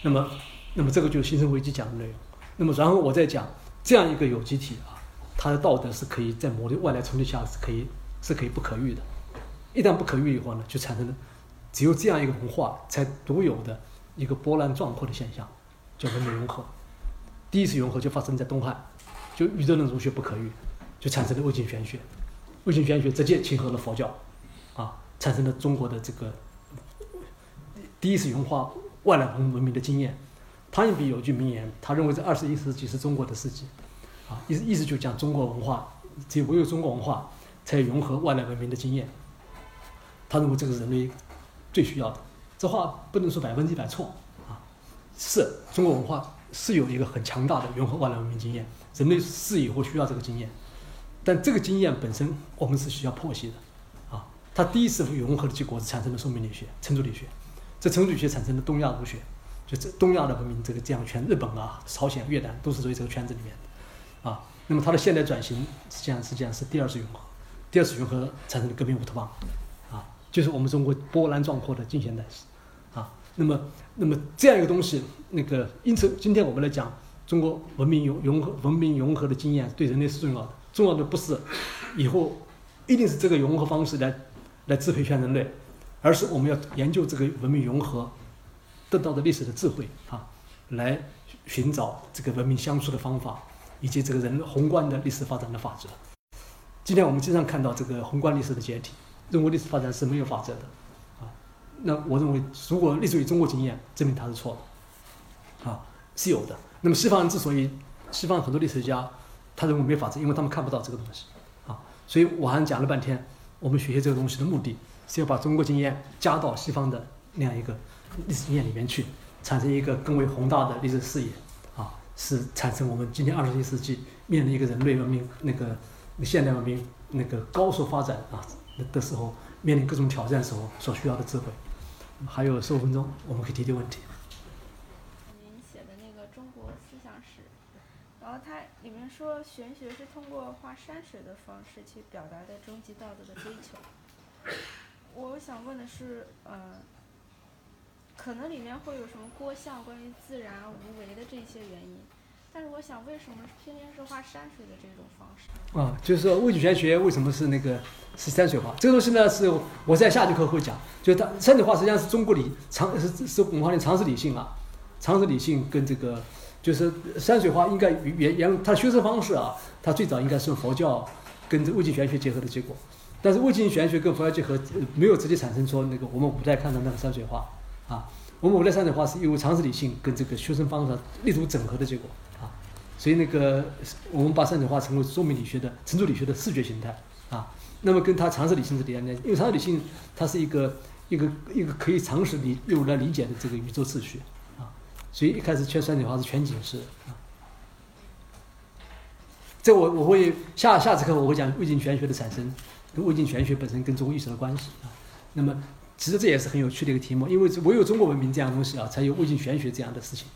那么，那么这个就是新生危机讲的内容。那么，然后我再讲这样一个有机体啊，它的道德是可以在某的外来冲击下是可以是可以不可遇的。一旦不可遇以后呢，就产生了只有这样一个文化才独有的一个波澜壮阔的现象，叫文明融合。第一次融合就发生在东汉，就宇宙论儒学不可遇，就产生了魏晋玄学。魏晋玄学直接亲和了佛教，啊，产生了中国的这个第一次融化外来文文明的经验。汤因比有句名言，他认为这二十一世纪是中国的世纪，啊，意思意思就讲中国文化，只有唯有中国文化才融合外来文明的经验。他认为这个人类最需要的，这话不能说百分之百错，啊，是中国文化是有一个很强大的融合外来文明经验，人类是以后需要这个经验。但这个经验本身，我们是需要剖析的，啊，它第一次融合的结果是产生了宋明理学、程朱理学，这程朱理学产生了东亚儒学，就这东亚的文明这个这样圈，日本啊、朝鲜、越南都是属于这个圈子里面的，啊，那么它的现代转型实际上实际上是第二次融合，第二次融合产生了革命乌托邦，啊，就是我们中国波澜壮阔的近现代史，那么那么这样一个东西，那个因此今天我们来讲中国文明融融合文明融合的经验对人类是重要的。重要的不是以后一定是这个融合方式来来支配全人类，而是我们要研究这个文明融合得到的历史的智慧啊，来寻找这个文明相处的方法，以及这个人宏观的历史发展的法则。今天我们经常看到这个宏观历史的解体，认为历史发展是没有法则的。那我认为，如果立足于中国经验证明它是错的啊，是有的。那么西方人之所以，西方很多历史家。他认为没法子，因为他们看不到这个东西，啊，所以我还讲了半天，我们学习这个东西的目的，是要把中国经验加到西方的那样一个历史经验里面去，产生一个更为宏大的历史视野，啊，是产生我们今天二十一世纪面临一个人类文明那个现代文明那个高速发展啊的时候，面临各种挑战时候所需要的智慧。还有十五分钟，我们可以提提问题。您写的那个《中国思想史》，然后它里面说玄学是通过画山水的方式去表达的终极道德的追求。我想问的是，呃，可能里面会有什么郭象关于自然无为的这些原因，但是我想，为什么偏偏是画山水的这种方式？啊，就是说魏晋玄学为什么是那个是山水画？这个东西呢，是我在下节课会讲，就是它山水画实际上是中国理常是是文化的常识理性啊，常识理性跟这个就是山水画应该原原它的学生方式啊，它最早应该是佛教跟这魏晋玄学结合的结果。但是魏晋玄学跟佛教结合，没有直接产生说那个我们古代看到那个山水画啊。我们古代山水画是因为常识理性跟这个修身方式力图整合的结果。所以那个我们把山水画称为说明理学的、程度理学的视觉形态啊。那么跟它常识理性是连的，因为常识理性它是一个一个一个可以常识理用来理解的这个宇宙秩序啊。所以一开始缺山水画是全景式啊。这我我会下下次课我会讲魏晋玄学的产生。跟魏晋玄学本身跟中国意识的关系啊，那么其实这也是很有趣的一个题目，因为唯有中国文明这样东西啊，才有魏晋玄学这样的事情。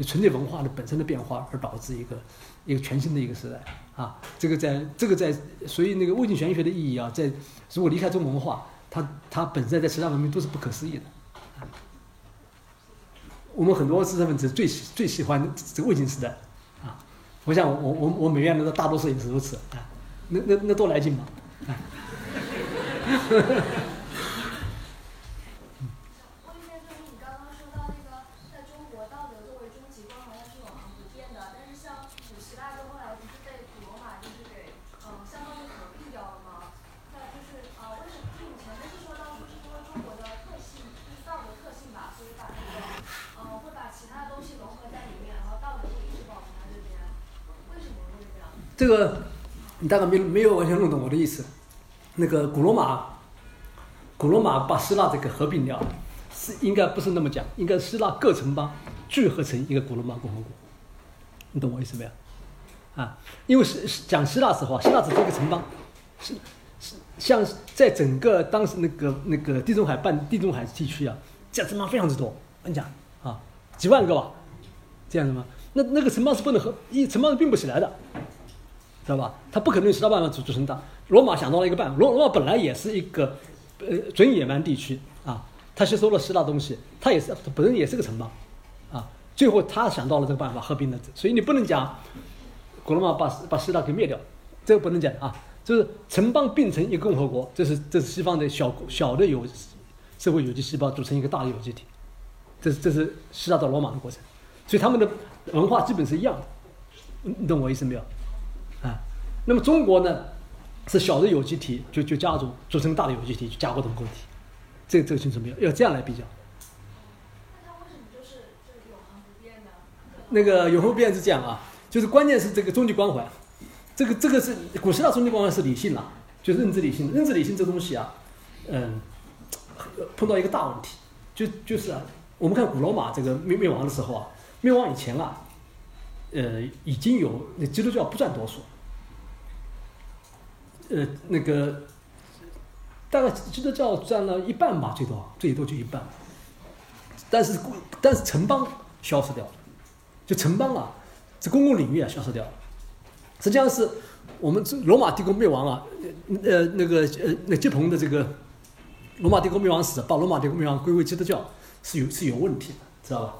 你纯粹文化的本身的变化而导致一个一个全新的一个时代啊，这个在这个在，所以那个魏晋玄学的意义啊，在如果离开中国文化，它它本身在其他文明都是不可思议的。我们很多知识分子最喜最喜欢这个魏晋时代啊，我想我我我美院的大多数也是如此啊，那那那多来劲嘛下，就是你刚刚说到那个，在中国道德作为终极关怀，它是永恒不变的。但是像古希腊，到后来不是被古罗马就是给嗯相当于合并掉了吗？那就是啊，为什么？就你前面是说到，说是因为中国的特性，就是道德特性吧，所以把那个嗯会把其他东西融合在里面，然后道德就一直保存在这边。为什么会这？个。你大概没没有完全弄懂我的意思。那个古罗马，古罗马把希腊这个合并掉，是应该不是那么讲，应该希腊各城邦聚合成一个古罗马共和国。你懂我意思没有？啊，因为是讲希腊时候，希腊只是一个城邦，是是像在整个当时那个那个地中海半地中海地区啊，这样城邦非常之多。我跟你讲啊，几万个吧，这样子吗？那那个城邦是不能合，一城邦是并不起来的。知道吧？他不可能用其他办法组组成大。罗马想到了一个办法，罗罗马本来也是一个呃准野蛮地区啊，他吸收了希腊东西，他也是本身也是个城邦啊。最后他想到了这个办法，合并了。所以你不能讲古罗马把把希腊给灭掉，这个不能讲啊。就是城邦并成一个共和国，这是这是西方的小小的有社会有机细胞组成一个大的有机体，这是这是希腊到罗马的过程。所以他们的文化基本是一样的，你懂我意思没有？啊，那么中国呢，是小的有机体就就加重组成大的有机体就加工成固体，这个这个清楚没有？要这样来比较。那它为什么就是就是永恒不变的？那个永恒不变是这样啊，就是关键是这个终极关怀，这个这个是古希腊终极关怀是理性了，就是认知理性，认知理性这东西啊，嗯，碰到一个大问题，就就是啊，我们看古罗马这个灭灭亡的时候啊，灭亡以前啊。呃，已经有那基督教不占多数，呃，那个大概基督教占了一半吧，最多最多就一半。但是但是城邦消失掉了，就城邦啊，这公共领域啊消失掉了。实际上是我们这罗马帝国灭亡啊，呃，那个呃，那基彭的这个罗马帝国灭亡史，把罗马帝国灭亡归为基督教是有是有问题的，知道吧？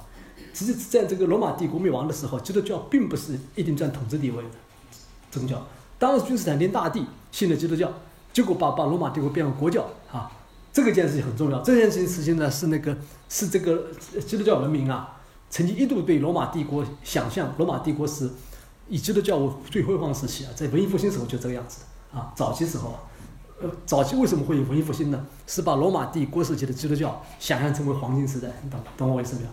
实际在这个罗马帝国灭亡的时候，基督教并不是一定占统治地位的宗教。当时君士坦丁大帝信了基督教，结果把把罗马帝国变为国教啊，这个件事情很重要。这件事情实际呢是那个是这个基督教文明啊，曾经一度对罗马帝国想象，罗马帝国是以基督教为最辉煌时期啊，在文艺复兴时候就这个样子啊。早期时候，呃，早期为什么会有文艺复兴呢？是把罗马帝国时期的基督教想象成为黄金时代，你懂懂我意思没有？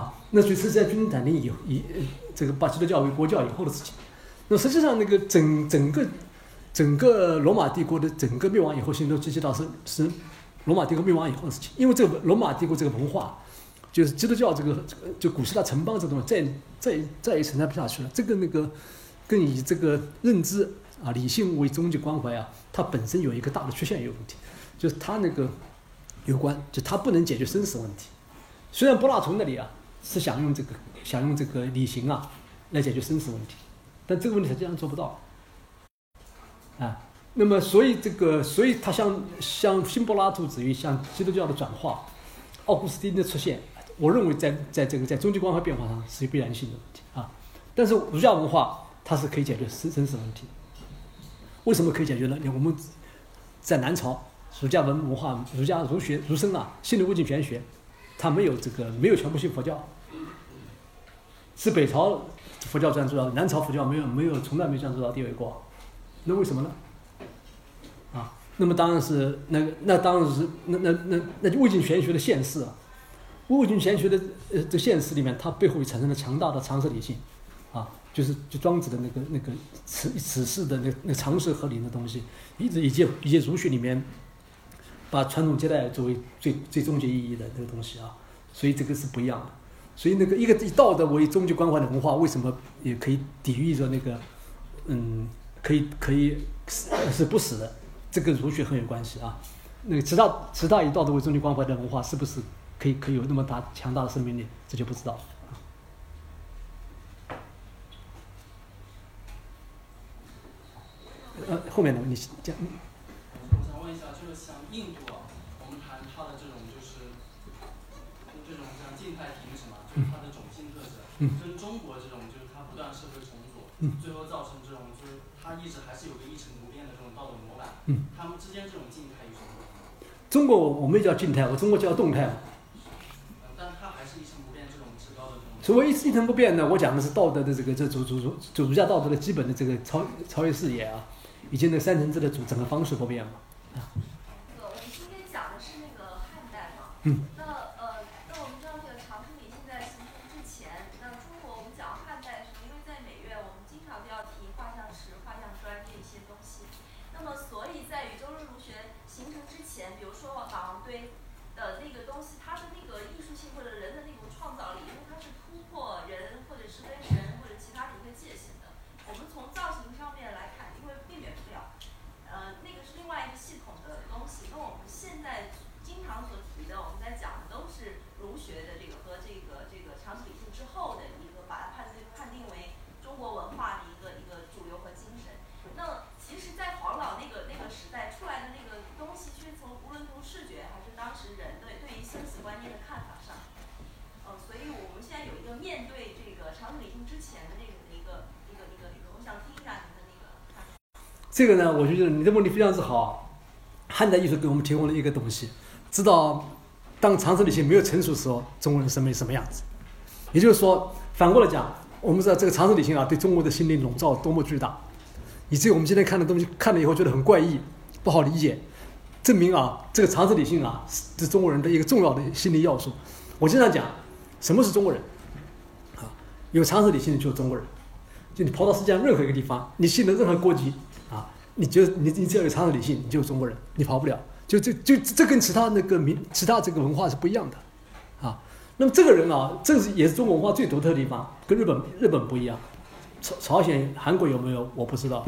啊，那所以是在君士坦丁以以这个把基督教为国教以后的事情。那实际上，那个整整个整个罗马帝国的整个灭亡以后，新都基督教是是罗马帝国灭亡以后的事情。因为这个罗马帝国这个文化，就是基督教这个就古希腊城邦这东西，再再再也承担不下去了。这个那个跟以这个认知啊理性为终极关怀啊，它本身有一个大的缺陷有问题，就是它那个有关，就它不能解决生死问题。虽然柏拉图那里啊是想用这个想用这个理性啊来解决生死问题，但这个问题实际上做不到。啊，那么所以这个，所以他像像新柏拉图主义，像基督教的转化，奥古斯丁的出现，我认为在在这个在终极关怀变化上是有必然性的问题啊。但是儒家文化它是可以解决生生死问题。为什么可以解决呢？我们在南朝儒家文文化，儒家儒学儒生啊，信的物境玄学，他没有这个没有全部信佛教，是北朝佛教占主导，南朝佛教没有没有从来没占主导地位过。那为什么呢？啊，那么当然是那个，那当然是那那那那就物境玄学的现世啊，物境玄学的呃这现世里面，它背后产生了强大的常识理性，啊，就是就庄子的那个那个此此事的那那常识合理的东西，一直以及以及儒学里面把传统接待作为最最终极意义的那个东西啊，所以这个是不一样的。所以那个一个以道德为终极关怀的文化，为什么也可以抵御着那个嗯？可以可以是是不死的，这跟儒学很有关系啊。那个其他其他以道德为终极关怀的文化，是不是可以可以有那么大强大的生命力？这就不知道了。呃，后面的你讲。我想问一下，就是像印度啊，我们谈它的这种就是这种像静态停止嘛，就是它的种姓特征，跟中国这种就是它不断社会重组，最后造成。它一直还是有个一成不变的这种道德模板，嗯，他们之间这种静态有什么中国我们叫静态，我中国叫动态嘛。但它还是一成不变这种至高的这种。所谓一一成不变呢，我讲的是道德的这个这主主主主儒家道德的基本的这个超超越视野啊，以及那三层制的主整个方式不变嘛。啊。那个我们今天讲的是那个汉代嘛。嗯。这个呢，我觉得你的问题非常之好。汉代艺术给我们提供了一个东西，知道当常识理性没有成熟的时候，中国人审美什么样子。也就是说，反过来讲，我们知道这个常识理性啊，对中国的心灵笼罩多么巨大，以至于我们今天看的东西看了以后觉得很怪异，不好理解。证明啊，这个常识理性啊，是中国人的一个重要的心理要素。我经常讲，什么是中国人？有常识理性的就是中国人。就你跑到世界上任何一个地方，你信的任何国籍啊。你就你你只要有常识理性，你就是中国人，你跑不了。就这就这跟其他那个民其他这个文化是不一样的，啊。那么这个人啊，这是也是中国文化最独特的地方，跟日本日本不一样。朝朝鲜、韩国有没有我不知道，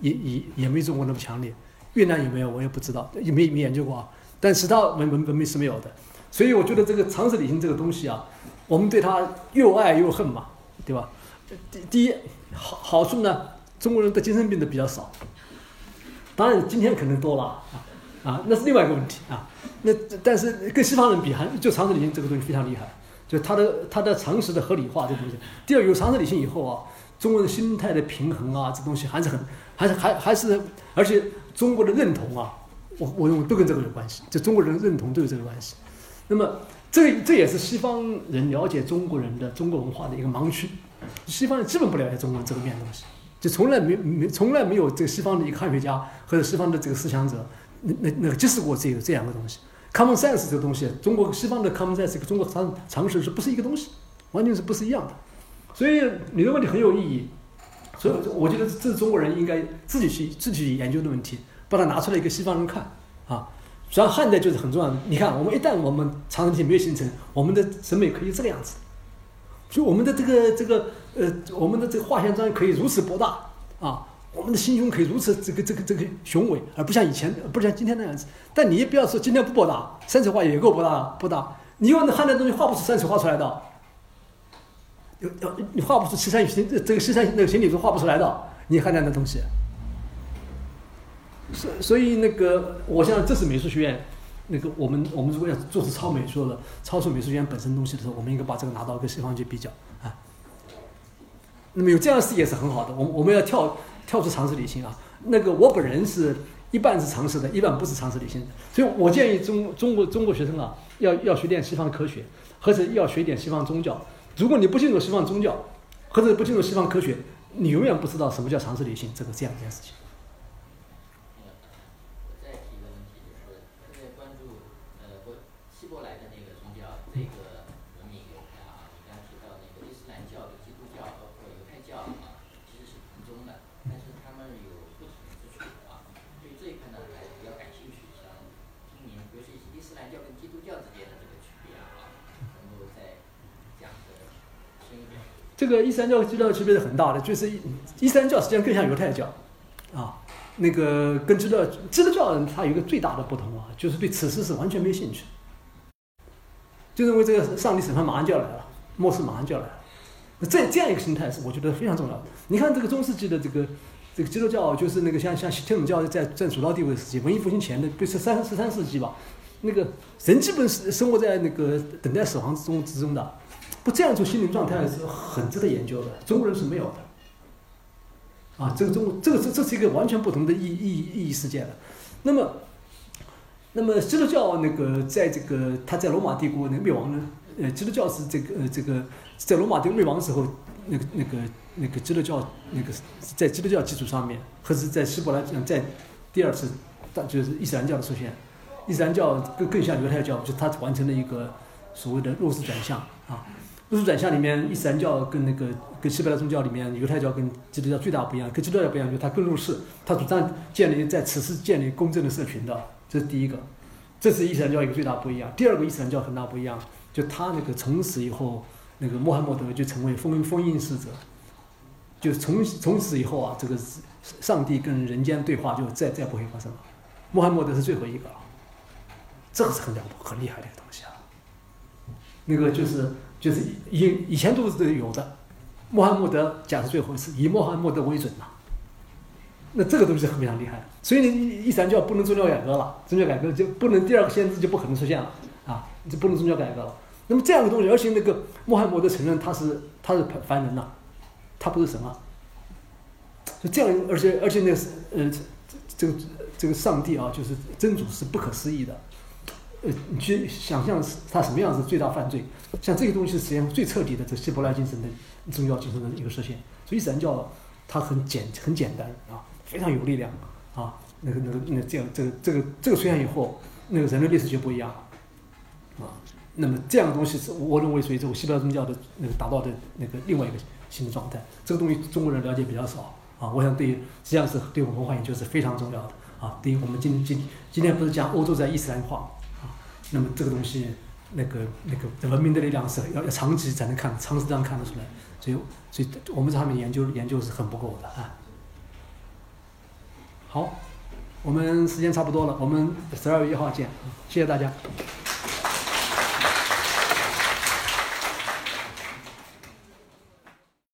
也也也没中国那么强烈。越南有没有我也不知道，也没没研究过。啊。但其他文文文明是没有的。所以我觉得这个常识理性这个东西啊，我们对它又爱又恨嘛，对吧？第第一好好处呢，中国人得精神病的比较少。当然，今天可能多了啊，啊，那是另外一个问题啊。那但是跟西方人比，还就常识理性这个东西非常厉害，就他的他的常识的合理化这东西。第二，有常识理性以后啊，中国人心态的平衡啊，这东西还是很，还是还还是，而且中国的认同啊，我我认为都跟这个有关系，就中国人认同都有这个关系。那么这这也是西方人了解中国人的中国文化的一个盲区，西方人基本不了解中国这个面东西。就从来没没从来没有这个西方的一个汉学家或者西方的这个思想者，那那那个揭示过这个这两个东西。common sense 这个东西，中国西方的 common sense 跟中国常常识是不是一个东西？完全是不是一样的。所以你的问题很有意义。所以我觉得这是中国人应该自己去自己研究的问题，把它拿出来给西方人看啊。主要汉代就是很重要的。你看，我们一旦我们长城体没有形成，我们的审美可以这个样子，所以我们的这个这个呃，我们的这个画像砖可以如此博大啊，我们的心胸可以如此这个这个这个雄伟，而不像以前，不像今天那样子。但你也不要说今天不博大，山水画也够博大博大。你用汉代东西画不出山水画出来的，有有你画不出西山行这个西山那个行礼图画不出来的，你汉代的东西。所所以那个，我想这是美术学院，那个我们我们如果要做出超美术的、超出美术学院本身东西的时候，我们应该把这个拿到跟西方去比较啊。那么有这样的视野是很好的，我我们要跳跳出常识理性啊。那个我本人是一半是常识的，一半不是常识理性的，所以我建议中中国中国学生啊，要要学点西方科学，或者要学点西方宗教。如果你不进入西方宗教，或者不进入西方科学，你永远不知道什么叫常识理性这个这样一件事情。这个伊斯兰教和基督教区别是很大的，就是伊斯兰教实际上更像犹太教，啊，那个跟基督教基督教人他有一个最大的不同啊，就是对此事是完全没兴趣，就认为这个上帝审判马上就要来了，末世马上就要来了，那这这样一个心态是我觉得非常重要的。你看这个中世纪的这个这个基督教，就是那个像像天主教在在主导地位时期，文艺复兴前的，对十三十三世纪吧，那个人基本是生活在那个等待死亡之中之中的。不这样一种心灵状态是很值得研究的，中国人是没有的。啊，这个中这个这这是一个完全不同的意意意义世界了。那么，那么基督教那个在这个他在罗马帝国那灭亡呢？呃，基督教是这个呃这个在罗马帝国灭亡时候，那个那个那个基督教那个在基督教基础上面，或是在希伯来讲在第二次大就是伊斯兰教的出现，伊斯兰教更更像犹太教，就它完成了一个所谓的弱势转向啊。路数转向里面，伊斯兰教跟那个跟西伯来宗教里面，犹太教跟基督教最大不一样，跟基督教不一样，就是它更入世，它主张建立在此时建立公正的社群的，这是第一个，这是伊斯兰教一个最大不一样。第二个伊斯兰教很大不一样，就他那个从此以后，那个穆罕默德就成为封封印使者，就从从此以后啊，这个上帝跟人间对话就再再不会发生了，穆罕默德是最后一个，这个是很了不很厉害的一个东西啊，那个就是。就是以以前都是有的，穆罕默德讲是最后一次，以穆罕默德为准呐。那这个东西很非常厉害，所以你，伊斯兰教不能宗教改革了，宗教改革就不能第二个先知就不可能出现了啊，就不能宗教改革了。那么这样的东西，而且那个穆罕默德承认他是他是凡人呐，他不是神啊。就这样，而且而且那个是呃，这个这个上帝啊，就是真主是不可思议的。呃，你去想象他什么样子最大犯罪？像这个东西实际上最彻底的，这希伯来精神的宗教精神的一个实现。所以伊斯兰教它很简很简单啊，非常有力量啊。那个那个那这样这个这个这个出现以后，那个人类历史就不一样了啊。那么这样的东西是我认为属于这种希伯来宗教的那个达到的那个另外一个新的状态。这个东西中国人了解比较少啊。我想对实际上是对我们文化研究是非常重要的啊。对于我们今今今天不是讲欧洲在伊斯兰化？那么这个东西，那个那个文明的力量是要要长期才能看，长时间看得出来，所以所以我们这上面研究研究是很不够的啊。好，我们时间差不多了，我们十二月一号见，谢谢大家。